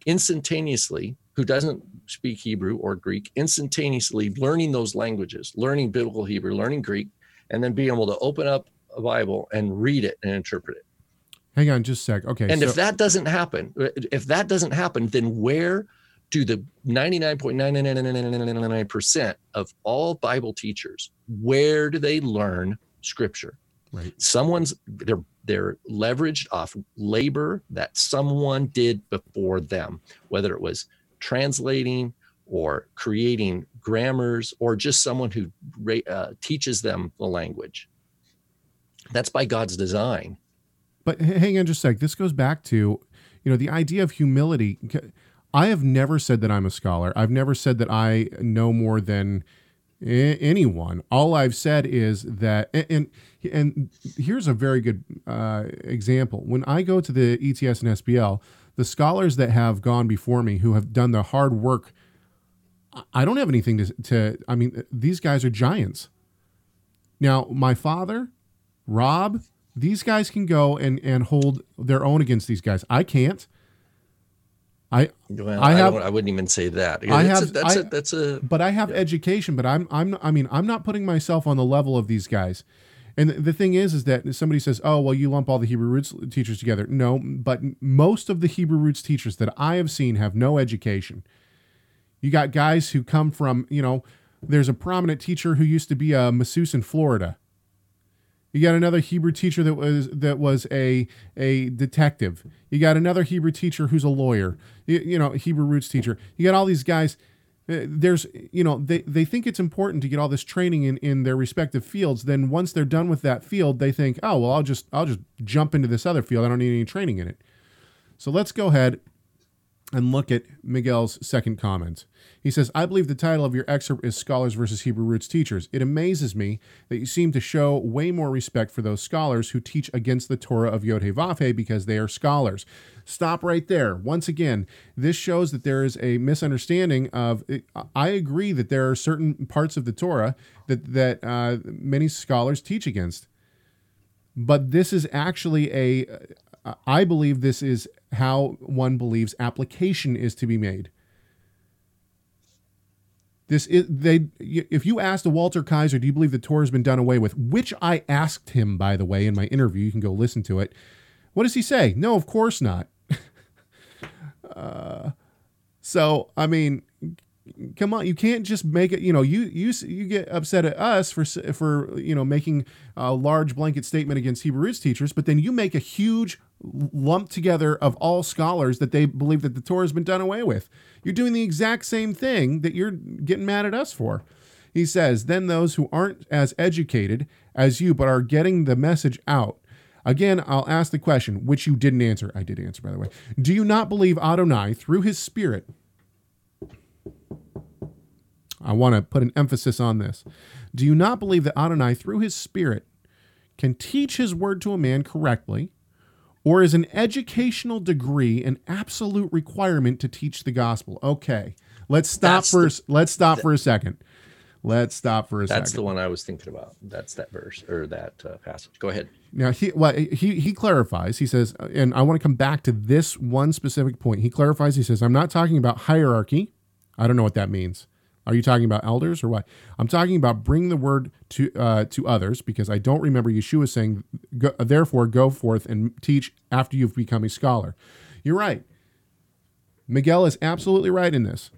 Speaker 3: instantaneously who doesn't speak Hebrew or Greek, instantaneously learning those languages, learning biblical Hebrew, learning Greek, and then being able to open up a Bible and read it and interpret it.
Speaker 1: Hang on just a sec. Okay.
Speaker 3: And
Speaker 1: so-
Speaker 3: if that doesn't happen, if that doesn't happen, then where do the 99.99999% of all Bible teachers, where do they learn scripture?
Speaker 1: right.
Speaker 3: Someone's they're they're leveraged off labor that someone did before them, whether it was translating or creating grammars or just someone who uh, teaches them the language. That's by God's design.
Speaker 1: But hang on just a sec. This goes back to, you know, the idea of humility. I have never said that I'm a scholar. I've never said that I know more than anyone. All I've said is that, and and, here's a very good uh, example. When I go to the ETS and SBL, the scholars that have gone before me, who have done the hard work, I- I don't have anything to. to I mean, these guys are giants. Now, my father, Rob, these guys can go and, and hold their own against these guys. I can't. I
Speaker 3: Well,
Speaker 1: I
Speaker 3: I,
Speaker 1: have-
Speaker 3: don't, I wouldn't even say that.
Speaker 1: I
Speaker 3: That's
Speaker 1: have-
Speaker 3: a, that's
Speaker 1: I-
Speaker 3: a that's a
Speaker 1: but I have education, but I'm I'm I mean I'm not putting myself on the level of these guys. And the- the thing is, is that somebody says, "Oh, well, you lump all the Hebrew roots teachers together." No, but most of the Hebrew roots teachers that I have seen have no education. You got guys who come from, you know, there's a prominent teacher who used to be a masseuse in Florida. You got another Hebrew teacher that was that was a a detective. You got another Hebrew teacher who's a lawyer. You, you know, Hebrew roots teacher. You got all these guys. uh, There's, you know, they, they think it's important to get all this training in, in their respective fields. Then once they're done with that field, they think, oh well, I'll just I'll just jump into this other field. I don't need any training in it. So let's go ahead and look at Miguel's second comment. He says, I believe the title of your excerpt is Scholars versus Hebrew Roots Teachers. It amazes me that you seem to show way more respect for those scholars who teach against the Torah of Yod Vafe because they are scholars. Stop right there. Once again, this shows that there is a misunderstanding of. I agree that there are certain parts of the Torah that that uh, many scholars teach against, but this is actually a. I believe this is how one believes application is to be made. This is they. If you asked Walter Kaiser, do you believe the Torah has been done away with? Which I asked him, by the way, in my interview. You can go listen to it. What does he say? No, of course not. uh, so I mean, come on, you can't just make it. You know, you you you get upset at us for for you know making a large blanket statement against Hebrew roots teachers, but then you make a huge lump together of all scholars that they believe that the Torah has been done away with. You're doing the exact same thing that you're getting mad at us for. He says, then those who aren't as educated as you, but are getting the message out. Again, I'll ask the question, which you didn't answer. I did answer, by the way. Do you not believe Adonai, through his spirit, I want to put an emphasis on this. Do you not believe that Adonai, through his spirit, can teach his word to a man correctly? Or is an educational degree an absolute requirement to teach the gospel? Okay, let's stop
Speaker 3: That's
Speaker 1: for
Speaker 3: the-
Speaker 1: let's stop for a second. Let's stop for a
Speaker 3: That's
Speaker 1: second.
Speaker 3: the one I was thinking about. That's that verse or that uh, passage. Go ahead.
Speaker 1: Now he well, he he clarifies. He says, and I want to come back to this one specific point. He clarifies. He says, "I'm not talking about hierarchy. I don't know what that means. Are you talking about elders or what? I'm talking about bring the word to uh, to others because I don't remember Yeshua saying, therefore go forth and teach after you've become a scholar. You're right. Miguel is absolutely right in this.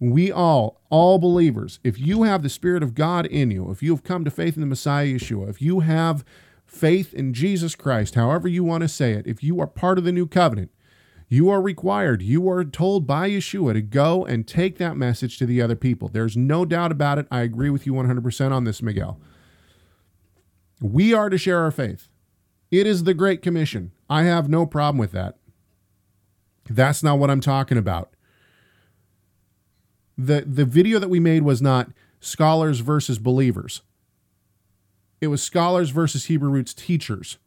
Speaker 1: We all, all believers, if you have the Spirit of God in you, if you have come to faith in the Messiah Yeshua, if you have faith in Jesus Christ, however you want to say it, if you are part of the new covenant, you are required, you are told by Yeshua to go and take that message to the other people. There's no doubt about it. I agree with you 100% on this, Miguel. We are to share our faith. It is the Great Commission. I have no problem with that. That's not what I'm talking about the the video that we made was not scholars versus believers. It was scholars versus Hebrew roots teachers.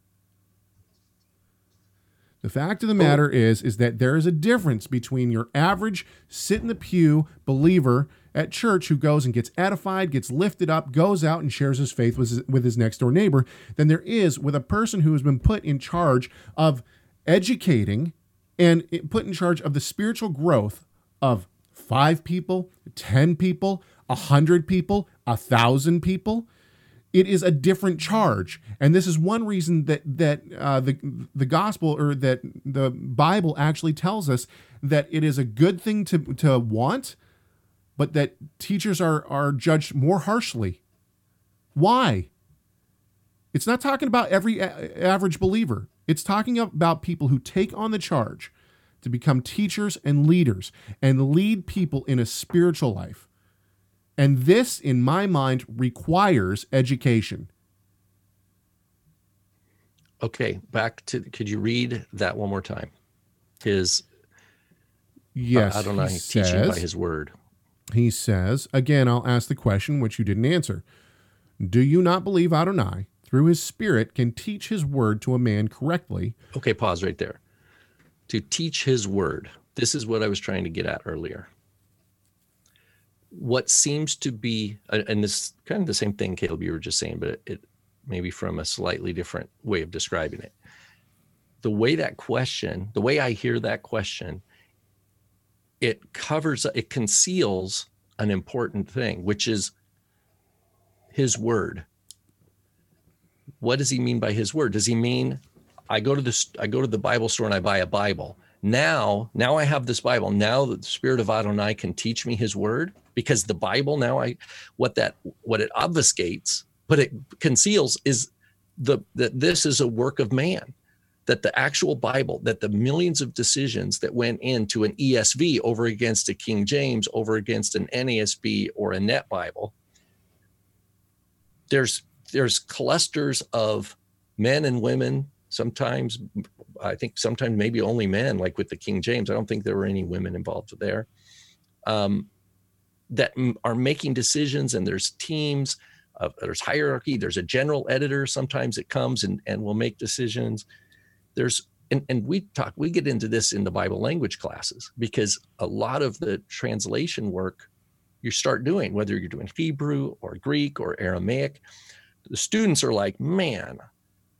Speaker 1: The fact of the matter is is that there is a difference between your average sit in the pew believer at church who goes and gets edified, gets lifted up, goes out and shares his faith with his, with his next door neighbor than there is with a person who has been put in charge of educating and put in charge of the spiritual growth of five people, 10 people, a hundred people, a thousand people. It is a different charge, and this is one reason that that uh, the the gospel or that the Bible actually tells us that it is a good thing to to want, but that teachers are are judged more harshly. Why? It's not talking about every average believer. It's talking about people who take on the charge to become teachers and leaders and lead people in a spiritual life. And this, in my mind, requires education.
Speaker 3: Okay, back to. Could you read that one more time? His
Speaker 1: Yes,
Speaker 3: I don't know.
Speaker 1: he
Speaker 3: He's teaching by his word.
Speaker 1: he says, again, I'll ask the question which you didn't answer. Do you not believe Adonai, through his spirit, can teach his word to a man correctly?
Speaker 3: Okay, pause right there. To teach his word. This is what I was trying to get at earlier. What seems to be, and this kind of the same thing, Caleb, you were just saying, but it, maybe from a slightly different way of describing it. The way that question, the way I hear that question, it covers, it conceals an important thing, which is his word. what does he mean by his word? Does he mean I go to the I go to the Bible store and I buy a Bible? Now, now I have this Bible. Now that the Spirit of Adonai can teach me His Word because the Bible now I what that what it obfuscates, but it conceals is the that this is a work of man that the actual Bible, that the millions of decisions that went into an ESV over against a King James, over against an NASB or a Net Bible, there's there's clusters of men and women. Sometimes, I think sometimes maybe only men, like with the King James. I don't think there were any women involved there. Um, that are making decisions, and there's teams. Of, there's hierarchy. There's a general editor. Sometimes it comes and, and will make decisions there's and, and we talk we get into this in the bible language classes because a lot of the translation work you start doing whether you're doing hebrew or greek or aramaic the students are like man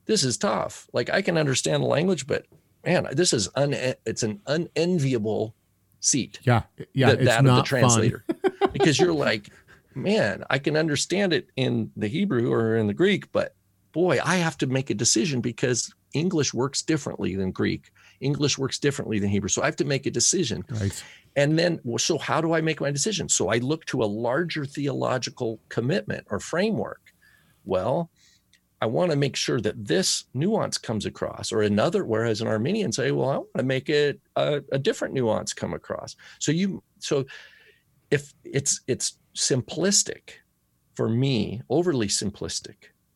Speaker 3: this is tough like i can understand the language but man this is un it's an unenviable seat
Speaker 1: yeah yeah
Speaker 3: that, that of the translator because you're like man i can understand it in the hebrew or in the greek but boy i have to make a decision because English works differently than Greek. English works differently than Hebrew. So I have to make a decision.
Speaker 1: Right.
Speaker 3: And then, so how do I make my decision? So I look to a larger theological commitment or framework. Well, I want to make sure that this nuance comes across, or another. Whereas an Arminian say, well, I want to make it a, a different nuance come across. So you, so if it's it's simplistic for me, overly simplistic,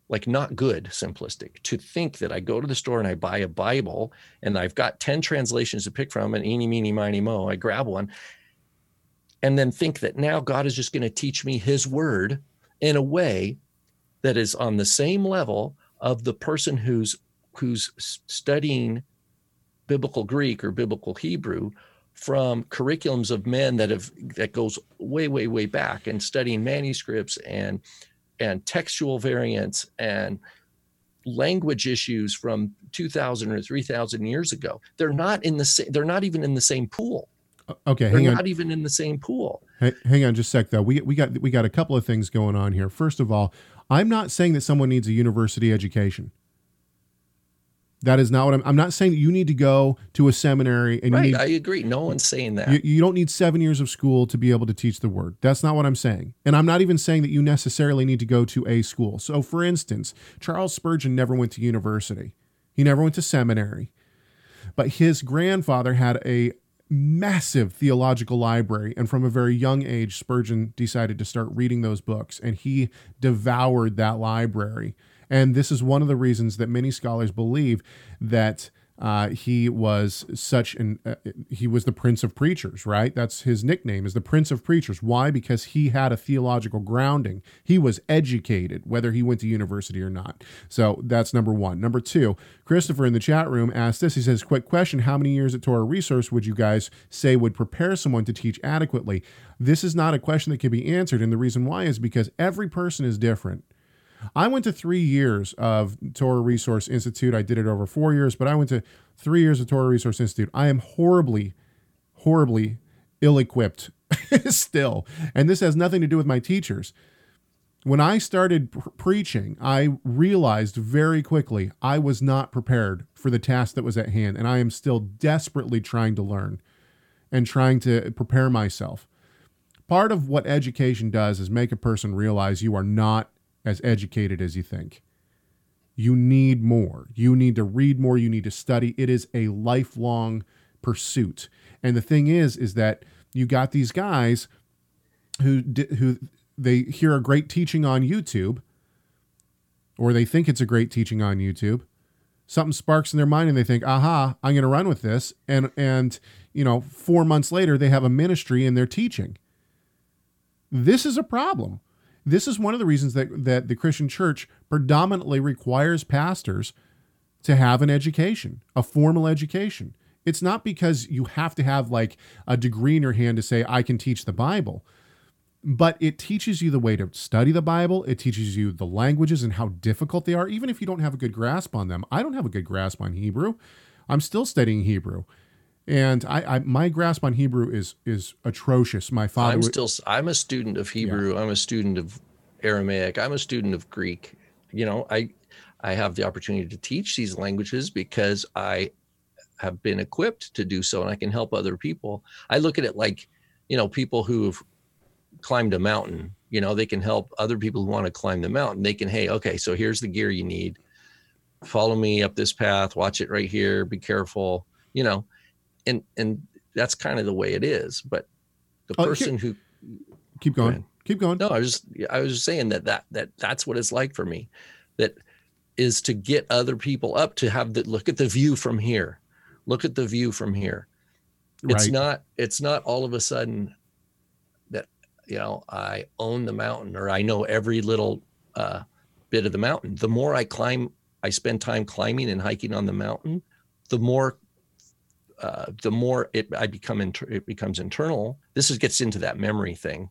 Speaker 3: like not good simplistic to think that I go to the store and I buy a Bible and I've got 10 translations to pick from and eeny, meeny, miny, mo, I grab one and then think that now God is just going to teach me his word in a way that is on the same level of the person who's who's studying biblical Greek or biblical Hebrew from curriculums of men that have that goes way way way back and studying manuscripts and and textual variants and language issues from 2000 or 3000 years ago. They're not in the same they're not even in the same pool.
Speaker 1: Okay
Speaker 3: they're not on. even in the same pool.
Speaker 1: Hey, hang on just a sec though. We, we got we got a couple of things going on here. First of all i'm not saying that someone needs a university education that is not what I'm. I'm not saying that you need to go to a seminary and
Speaker 3: right.
Speaker 1: Need,
Speaker 3: I agree. No one's saying that.
Speaker 1: You, you, don't need seven years of school to be able to teach the word. That's not what I'm saying. And I'm not even saying that you necessarily need to go to a school. So, for instance, Charles Spurgeon never went to university. He never went to seminary, but his grandfather had a massive theological library. And from a very young age, Spurgeon decided to start reading those books, and he devoured that library and this is one of the reasons that many scholars believe that uh, he was such an uh, he was the prince of preachers right? That's his nickname is the prince of preachers. Why? Because he had a theological grounding. He was educated whether he went to university or not. So that's number one. Number two christopher in the chat room asked this. He says quick question how many years at torah resource would you guys say would prepare someone to teach adequately? This is not a question that can be answered. And the reason why is because every person is different I went to three years of Torah Resource Institute. I did it over four years, but I went to three years of Torah Resource Institute. I am horribly, horribly ill equipped still. And this has nothing to do with my teachers. When I started pr- preaching, I realized very quickly I was not prepared for the task that was at hand. And I am still desperately trying to learn and trying to prepare myself. Part of what education does is make a person realize you are not as educated as you think. You need more. You need to read more. You need to study. It is a lifelong pursuit. And the thing is, is that you got these guys who who they hear a great teaching on YouTube, or they think it's a great teaching on YouTube. Something sparks in their mind, and they think, "Aha! I'm going to run with this." And and you know, four months later, they have a ministry and they're teaching. This is a problem. This is one of the reasons that, that the Christian church predominantly requires pastors to have an education, a formal education. It's not because you have to have like a degree in your hand to say, I can teach the Bible, but it teaches you the way to study the Bible. It teaches you the languages and how difficult they are, even if you don't have a good grasp on them. I don't have a good grasp on Hebrew. I'm still studying Hebrew and I, I, my grasp on Hebrew is is atrocious. My father.
Speaker 3: I'm still. I'm a student of Hebrew. Yeah. I'm a student of Aramaic. I'm a student of Greek. You know, I I have the opportunity to teach these languages because I have been equipped to do so and I can help other people. I look at it like, you know, people who've climbed a mountain, you know, they can help other people who want to climb the mountain. They can, hey, okay, so here's the gear you need. Follow me up this path, watch it right here, be careful, you know. And and that's kind of the way it is. But the
Speaker 1: Oh,
Speaker 3: person who
Speaker 1: Keep going.
Speaker 3: ahead.
Speaker 1: Keep going.
Speaker 3: no, I was just I was just saying that that that that's what it's like for me. That is to get other people up to have the look at the view from here. Look at the view from here. It's
Speaker 1: Right.
Speaker 3: not it's not all of a sudden that you know I own the mountain or I know every little uh, bit of the mountain. The more I climb, I spend time climbing and hiking on the mountain, the more uh, the more it I become inter- it becomes internal. This is gets into that memory thing.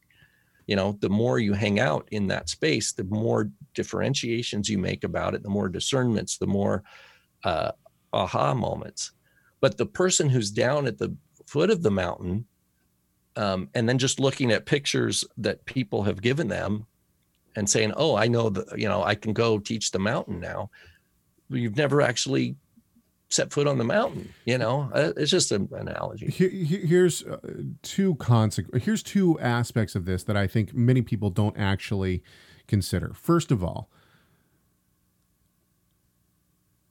Speaker 3: You know, the more you hang out in that space, the more differentiations you make about it, the more discernments, the more uh, aha moments. But the person who's down at the foot of the mountain, um, and then just looking at pictures that people have given them, and saying, "Oh, I know that you know I can go teach the mountain now." You've never actually set foot on the mountain. You know, Uh, it's just an analogy.
Speaker 1: Here, here- here's uh, two conseq- Here's two aspects of this that I think many people don't actually consider. First of all,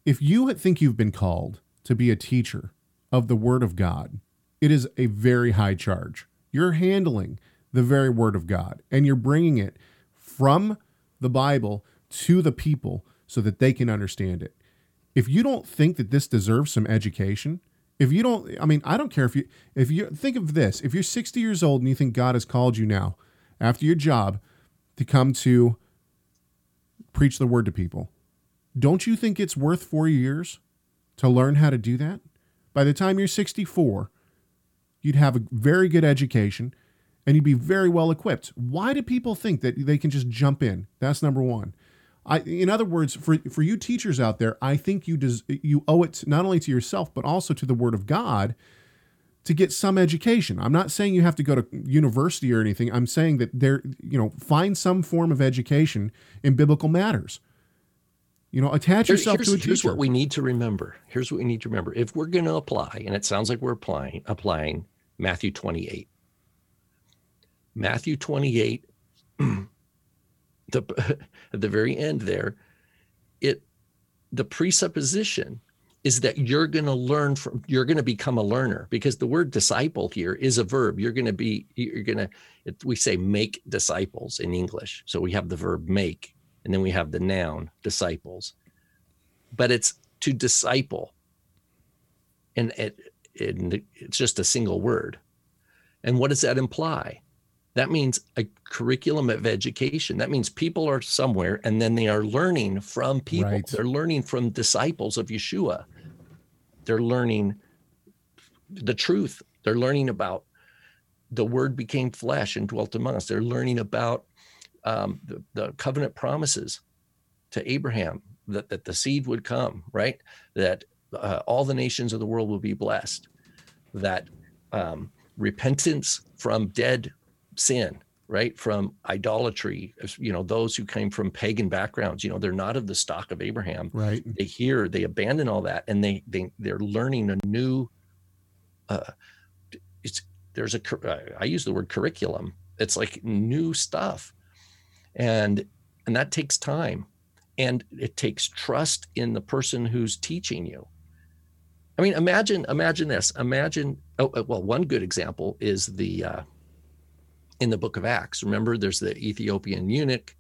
Speaker 1: if you think you've been called to be a teacher of the Word of God, it is a very high charge. You're handling the very Word of God and you're bringing it from the Bible to the people so that they can understand it. If you don't think that this deserves some education, if you don't, I mean, I don't care if you, if you think of this, if you're 60 years old and you think God has called you now after your job to come to preach the word to people, don't you think it's worth four years to learn how to do that? By the time you're 64, you'd have a very good education and you'd be very well equipped. Why do people think that they can just jump in? That's number one. I, in other words, for for you teachers out there, I think you des, you owe it not only to yourself but also to the Word of God to get some education. I'm not saying you have to go to university or anything. I'm saying that there, you know, find some form of education in biblical matters. You know, attach
Speaker 3: Here's,
Speaker 1: yourself
Speaker 3: here's,
Speaker 1: to a
Speaker 3: here's what we need to remember. Here's what we need to remember. If we're going to apply, and it sounds like we're applying, applying Matthew 28. Matthew 28, the at the very end there, it the presupposition is that you're going to learn from you're going to become a learner because the word disciple here is a verb. You're going to be you're going to we say make disciples in english. So we have the verb make and then we have the noun disciples. But it's to disciple. And it, it it's just a single word. And what does that imply that means a curriculum of education. That means people are somewhere and then they are learning from people.
Speaker 1: Right.
Speaker 3: they're learning from disciples of yeshua. They're learning the truth. They're learning about the word became flesh and dwelt among us. They're learning about um, the, the covenant promises to abraham that, that the seed would come right? That uh, all the nations of the world will be blessed. That um, repentance from dead sin right? From idolatry you know those who came from pagan backgrounds you know they're not of the stock of abraham.
Speaker 1: Right?
Speaker 3: they hear they abandon all that and they they they're learning a new uh it's there's a cur- i use the word curriculum. It's like new stuff. And and that takes time. And it takes trust in the person who's teaching you. I mean imagine imagine this. Imagine oh uh, well one good example is the uh in the book of acts remember there's the ethiopian eunuch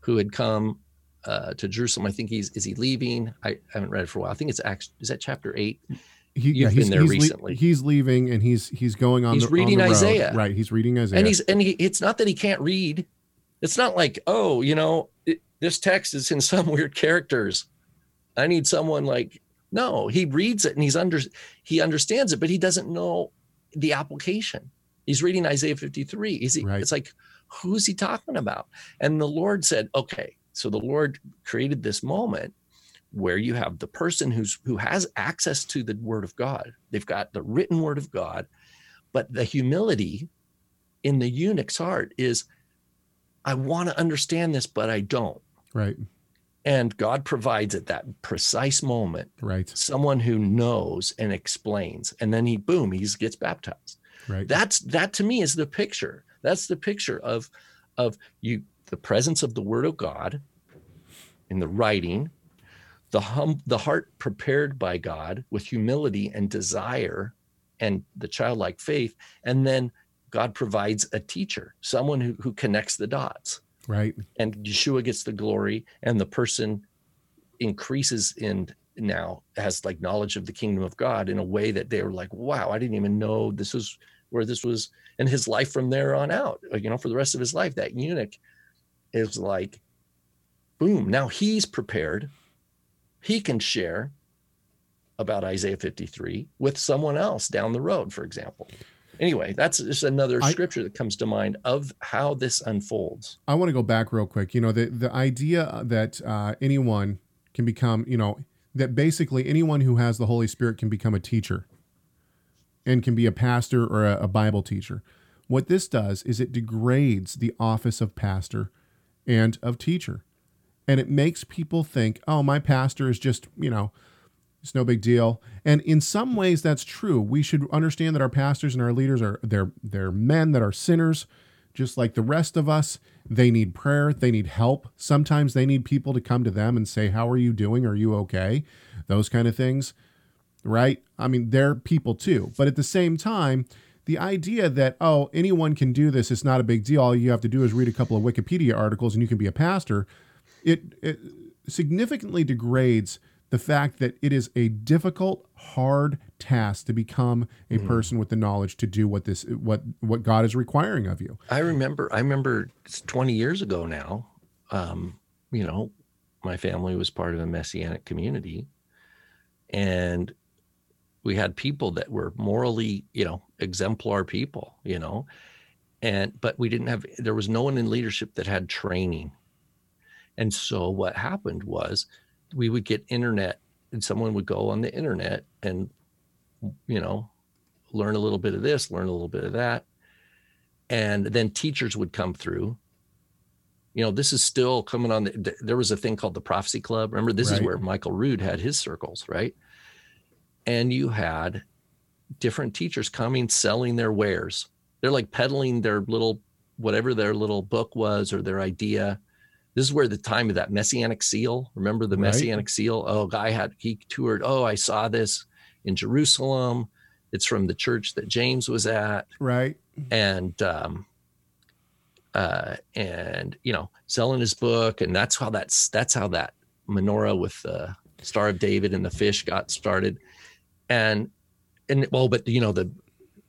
Speaker 3: who had come uh, to Jerusalem. I think he's is he leaving? I haven't read it for a while. I think it's Acts. Is that chapter eight?
Speaker 1: He,
Speaker 3: You've been there
Speaker 1: he's
Speaker 3: recently.
Speaker 1: he's leaving and he's he's going on.
Speaker 3: He's
Speaker 1: the, on
Speaker 3: reading
Speaker 1: road.
Speaker 3: Isaiah.
Speaker 1: Right. He's reading Isaiah.
Speaker 3: And he's and he, it's not that he can't read. It's not like oh, you know, it, this text is in some weird characters. I need someone like no. He reads it and he's under he understands it, but he doesn't know the application. He's reading Isaiah 53. Is he?
Speaker 1: Right.
Speaker 3: It's like who's he talking about? And the Lord said, okay. So the Lord created this moment where you have the person who's who has access to the word of God. They've got the written word of God, but the humility in the eunuch's heart is I want to understand this, but I don't.
Speaker 1: right.
Speaker 3: And God provides at that precise moment
Speaker 1: Right.
Speaker 3: someone who knows and explains. And then he, boom, he gets baptized.
Speaker 1: Right.
Speaker 3: That's that to me is the picture. That's the picture of of you the presence of the word of God in the writing, the hum the heart prepared by God with humility and desire and the childlike faith, and then God provides a teacher, someone who, who connects the dots.
Speaker 1: right.
Speaker 3: And Yeshua gets the glory, and the person increases in now has like knowledge of the kingdom of God in a way that they were like, wow, I didn't even know this was where this was and his life from there on out, uh, you know, for the rest of his life. That eunuch is like, boom, now he's prepared. He can share about Isaiah 53 with someone else down the road, for example. Anyway, that's just another
Speaker 1: I-
Speaker 3: scripture that comes to mind of how this unfolds.
Speaker 1: I want to go back real quick. You know, the the idea that uh, anyone can become, you know, that basically anyone who has the Holy Spirit can become a teacher and can be a pastor or a, a Bible teacher. What this does is it degrades the office of pastor and of teacher. And it makes people think, oh, my pastor is just, you know, it's no big deal. And in some ways that's true. We should understand that our pastors and our leaders are they're they're men that are sinners just like the rest of us. They need prayer, they need help. Sometimes they need people to come to them and say, "How are you doing? Are you okay?" Those kind of things. Right? I mean, they're people too. But at the same time, the idea that oh, anyone can do this, it's not a big deal. All you have to do is read a couple of Wikipedia articles and you can be a pastor. It, it significantly degrades the fact that it is a difficult, hard task to become a person with the knowledge to do what this what what God is requiring of you.
Speaker 3: I remember, I remember it's 20 years ago now. Um, you know, my family was part of a messianic community, and we had people that were morally, you know, exemplar people, you know, and but we didn't have. There was no one in leadership that had training, and so what happened was we would get internet, and someone would go on the internet and, you know, learn a little bit of this, learn a little bit of that. And then teachers would come through. You know this is still coming on the, there was a thing called the prophecy club. Remember this is where michael rood had his circles right and you had different teachers coming selling their wares. They're like peddling their little whatever their little book was or their idea. This is where the time of that messianic seal remember the
Speaker 1: Right.
Speaker 3: messianic seal? Oh guy had he toured. Oh i saw this in jerusalem. It's from the church that james was at.
Speaker 1: Right?
Speaker 3: and um uh and you know selling his book. And that's how that's that's how that menorah with the star of david and the fish got started and and well but you know the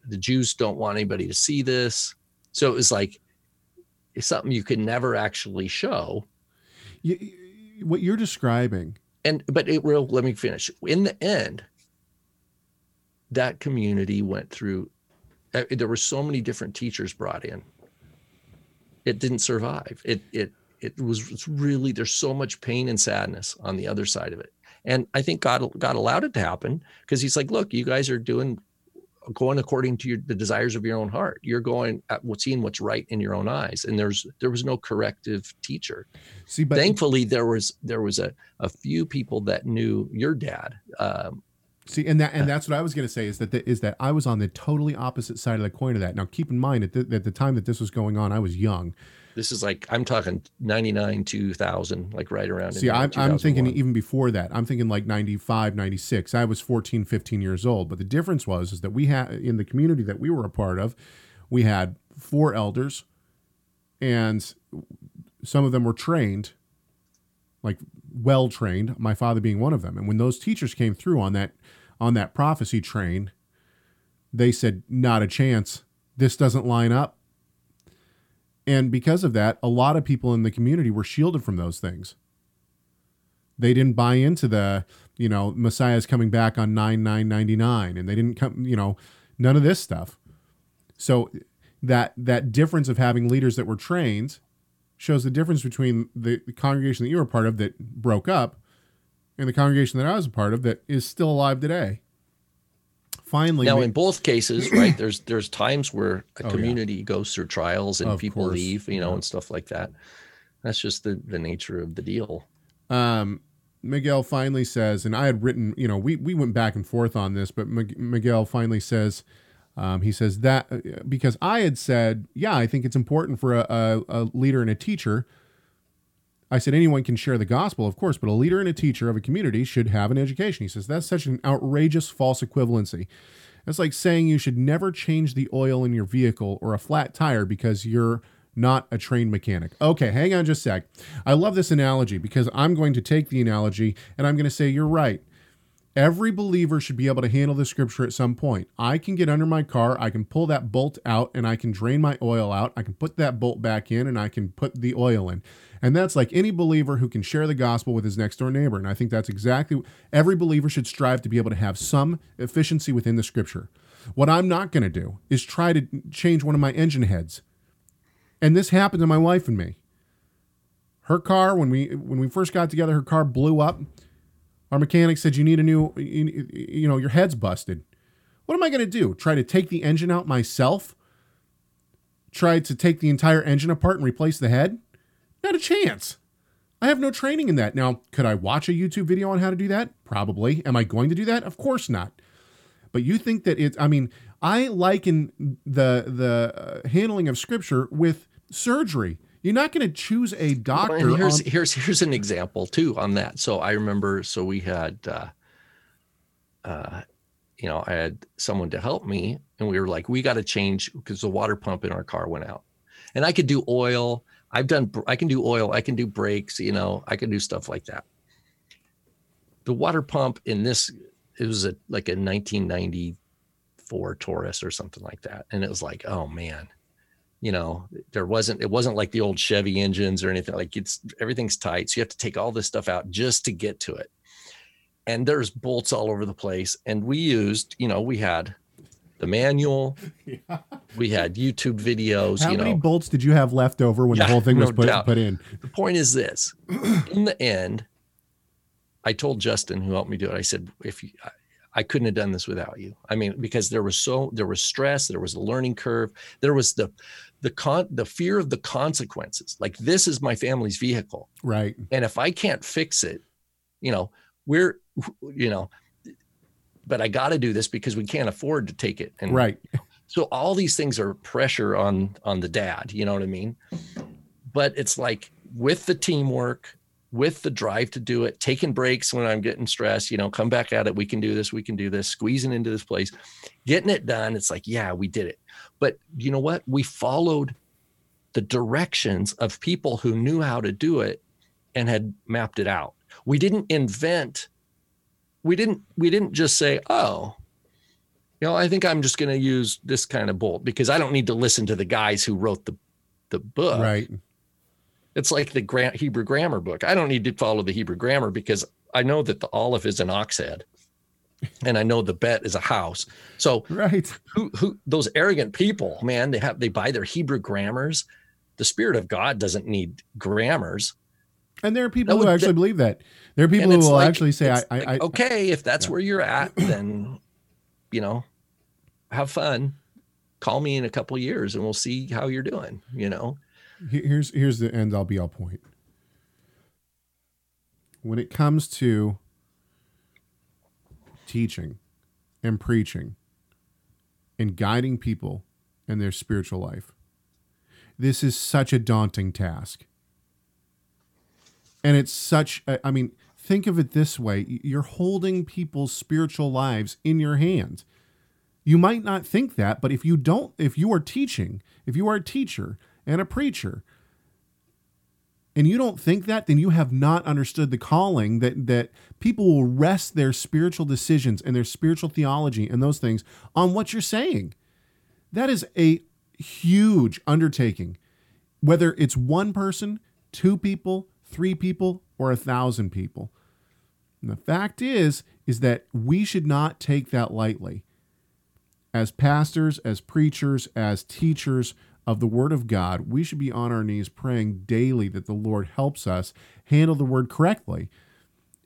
Speaker 3: the jews don't want anybody to see this. So it was like it's something you could never actually show.
Speaker 1: You, what you're describing,
Speaker 3: and but it will let me finish. In the end that community went through uh, there were so many different teachers brought in. It didn't survive. It it it was it's really there's so much pain and sadness on the other side of it and i think god god allowed it to happen because he's like look you guys are doing going according to your, the desires of your own heart you're going at what's seeing what's right in your own eyes and there's there was no corrective teacher
Speaker 1: see, but
Speaker 3: thankfully there was there was a, a few people that knew your dad um,
Speaker 1: See, and that and that's what I was going to say is that the, is that I was on the totally opposite side of the coin of that. Now, keep in mind at the, at the time that this was going on, I was young.
Speaker 3: This is like i'm talking 99 2000 like right around in
Speaker 1: See, I'm, I'm thinking even before that. I'm thinking like 95, 96. I was 14, 15 years old. But the difference was is that we had in the community that we were a part of, we had four elders, and some of them were trained, like well trained. My father being one of them. And when those teachers came through on that on that prophecy train, they said, "Not a chance. This doesn't line up." And because of that, a lot of people in the community were shielded from those things. They didn't buy into the, you know, Messiah's coming back on 9999 and they didn't come, you know, none of this stuff. So that that difference of having leaders that were trained shows the difference between the, congregation that you were part of that broke up and the congregation that I was a part of that is still alive today. Finally,
Speaker 3: now
Speaker 1: ma-
Speaker 3: in both cases right there's there's times where a
Speaker 1: Oh, yeah.
Speaker 3: community goes through trials and
Speaker 1: Of
Speaker 3: people
Speaker 1: course,
Speaker 3: leave you know
Speaker 1: yeah.
Speaker 3: and stuff like that that's just the the nature of the deal
Speaker 1: um, Miguel finally says, and I had written, you know, we, we went back and forth on this, but Mig- Miguel finally says, um, he says that uh, because I had said, yeah, I think it's important for a, a, a leader and a teacher. I said anyone can share the gospel, of course, but a leader and a teacher of a community should have an education. He says that's such an outrageous false equivalency. It's like saying you should never change the oil in your vehicle or a flat tire because you're not a trained mechanic. Okay, hang on just a sec. I love this analogy because I'm going to take the analogy and I'm going to say you're right. Every believer should be able to handle the scripture at some point. I can get under my car, I can pull that bolt out, and I can drain my oil out. I can put that bolt back in, and I can put the oil in. And that's like any believer who can share the gospel with his next door neighbor. And I think that's exactly every believer should strive to be able to have some efficiency within the scripture. What I'm not going to do is try to change one of my engine heads. And this happened to my wife and me. Her car, when we when we first got together, her car blew up our mechanic said you need a new, you, know, your head's busted. What am I going to do? Try to take the engine out myself? Try to take the entire engine apart and replace the head? Not a chance. I have no training in that. Now, could I watch a YouTube video on how to do that? Probably. Am I going to do that? Of course not. But you think that it's, I mean, I liken the the uh, handling of scripture with surgery. You're not going to choose a doctor.
Speaker 3: Well, here's
Speaker 1: on-
Speaker 3: here's here's an example too on that. So I remember, so we had, uh, uh, you know, I had someone to help me, and we were like, we got to change because the water pump in our car went out, and I could do oil. I've done. I can do oil. I can do brakes. You know, I can do stuff like that. The water pump in this, it was a like a 1994 Taurus or something like that, and it was like, oh man, you know there wasn't it wasn't like the old chevy engines or anything like it's everything's tight so you have to take all this stuff out just to get to it and there's bolts all over the place and we used you know we had the manual. We had youtube videos
Speaker 1: How
Speaker 3: you
Speaker 1: many
Speaker 3: know.
Speaker 1: bolts did you have left over when
Speaker 3: Yeah,
Speaker 1: the whole thing was put,
Speaker 3: doubt.
Speaker 1: put in?
Speaker 3: the point is this. In the end i told justin who helped me do it i said if you I, I couldn't have done this without you. I mean because there was so there was stress there was a learning curve there was the the con the fear of the consequences. Like this is my family's vehicle.
Speaker 1: Right.
Speaker 3: and if i can't fix it you know we're you know but i got to do this because we can't afford to take it. And
Speaker 1: Right.
Speaker 3: so all these things are pressure on on the dad you know what i mean? But it's like with the teamwork with the drive to do it taking breaks when i'm getting stressed you know come back at it we can do this we can do this squeezing into this place getting it done it's like yeah we did it. But you know what? We followed the directions of people who knew how to do it and had mapped it out. We didn't invent we didn't we didn't just say oh you know i think i'm just going to use this kind of bolt because i don't need to listen to the guys who wrote the the book
Speaker 1: right.
Speaker 3: it's like the gra- hebrew grammar book i don't need to follow the hebrew grammar because i know that the aleph is an ox head and i know the bet is a house so
Speaker 1: Right.
Speaker 3: who who those arrogant people man they have they buy their hebrew grammars the spirit of god doesn't need grammars
Speaker 1: And there are people
Speaker 3: That
Speaker 1: who actually believe that. There are people who will
Speaker 3: like-
Speaker 1: actually say, I,
Speaker 3: like,
Speaker 1: I
Speaker 3: okay if that's
Speaker 1: Yeah.
Speaker 3: where you're at then you know have fun call me in a couple of years and we'll see how you're doing you know
Speaker 1: here's here's the end all be all point. When it comes to teaching and preaching and guiding people in their spiritual life, this is such a daunting task. And it's such, I I mean, think of it this way you're holding people's spiritual lives in your hands. You might not think that, but if you don't, if you are teaching, if you are a teacher and a preacher, and you don't think that, then you have not understood the calling that that people will rest their spiritual decisions and their spiritual theology and those things on what you're saying. That is a huge undertaking. Whether it's one person, two people, three people, or a thousand people. And the fact is, is that we should not take that lightly as pastors, as preachers, as teachers of the Word of God, we should be on our knees praying daily that the Lord helps us handle the Word correctly.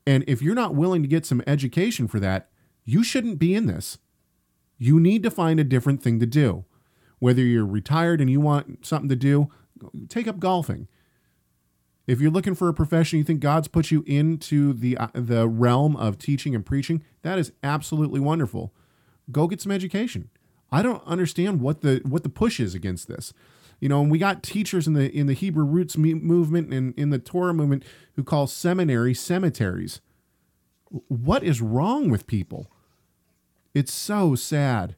Speaker 1: And if you're not willing to get some education for that, you shouldn't be in this. You need to find a different thing to do. Whether you're retired and you want something to do, take up golfing. If you're looking for a profession, you think God's put you into the uh, the realm of teaching and preaching, that is absolutely wonderful. Go get some education. I don't understand what the what the push is against this. You know, and we got teachers in the in the Hebrew roots movement and in the Torah movement who call seminary cemeteries. What is wrong with people? It's so sad.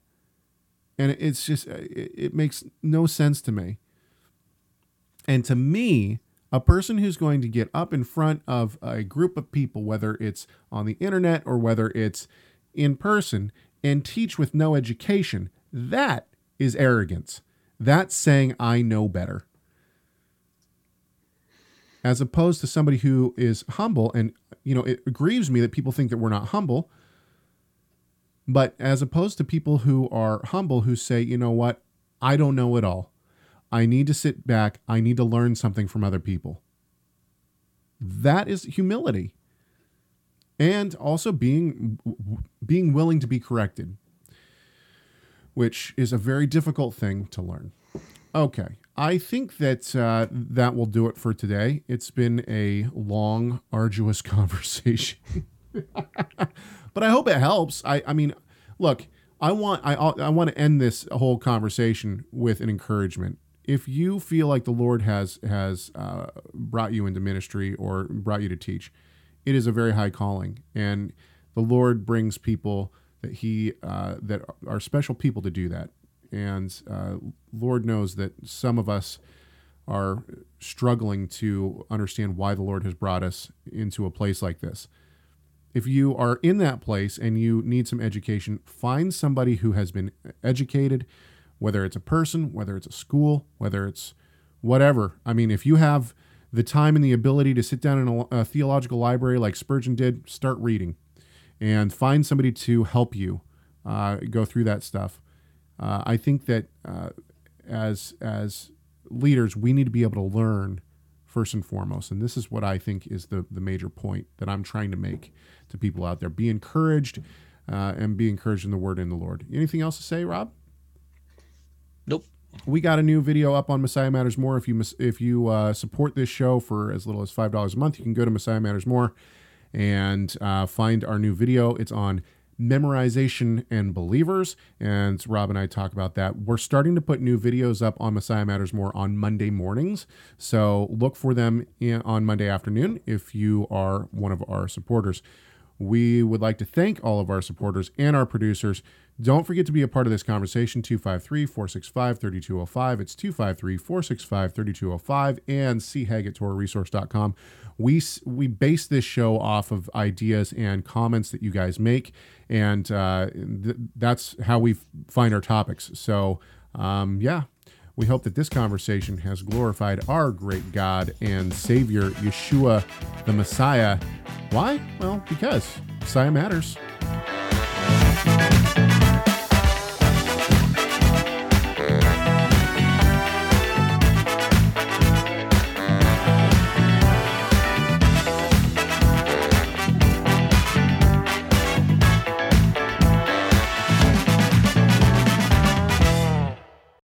Speaker 1: And it's just it, it makes no sense to me. And to me, a person who's going to get up in front of a group of people, whether it's on the internet or whether it's in person, and teach with no education, that is arrogance. That's saying, I know better. As opposed to somebody who is humble, and, you know, it grieves me that people think that we're not humble. But as opposed to people who are humble, who say, you know what, I don't know it all. I need to sit back. I need to learn something from other people. That is humility. And also being being willing to be corrected, which is a very difficult thing to learn. Okay, I think that uh, that will do it for today. It's been a long, arduous conversation, but I hope it helps. I, I mean, look, I want I I want to end this whole conversation with an encouragement if you feel like the Lord has has uh, brought you into ministry or brought you to teach, it is a very high calling, and the Lord brings people that He uh, that are special people to do that. And uh, Lord knows that some of us are struggling to understand why the Lord has brought us into a place like this. If you are in that place and you need some education, find somebody who has been educated, whether it's a person, whether it's a school, whether it's whatever. I mean, if you have the time and the ability to sit down in a, a theological library like Spurgeon did, start reading and find somebody to help you uh, go through that stuff. Uh, I think that uh, as as leaders, we need to be able to learn first and foremost, and this is what I think is the the major point that I'm trying to make to people out there: be encouraged uh, and be encouraged in the Word and the Lord. Anything else to say, Rob?
Speaker 3: Nope.
Speaker 1: We got a new video up on Messiah Matters More. If you if you uh, support this show for as little as five dollars a month, you can go to Messiah Matters More and uh, find our new video. It's on memorization and believers, and Rob and I talk about that. We're starting to put new videos up on Messiah Matters More on Monday mornings, so look for them in, on Monday afternoon if you are one of our supporters. We would like to thank all of our supporters and our producers. Don't forget to be a part of this conversation 253 465 3205. It's 253 465 3205 and chegg at torahresource.com. We, we base this show off of ideas and comments that you guys make, and uh, th- that's how we find our topics. So, um, yeah, we hope that this conversation has glorified our great God and Savior, Yeshua, the Messiah. Why? Well, because Messiah matters.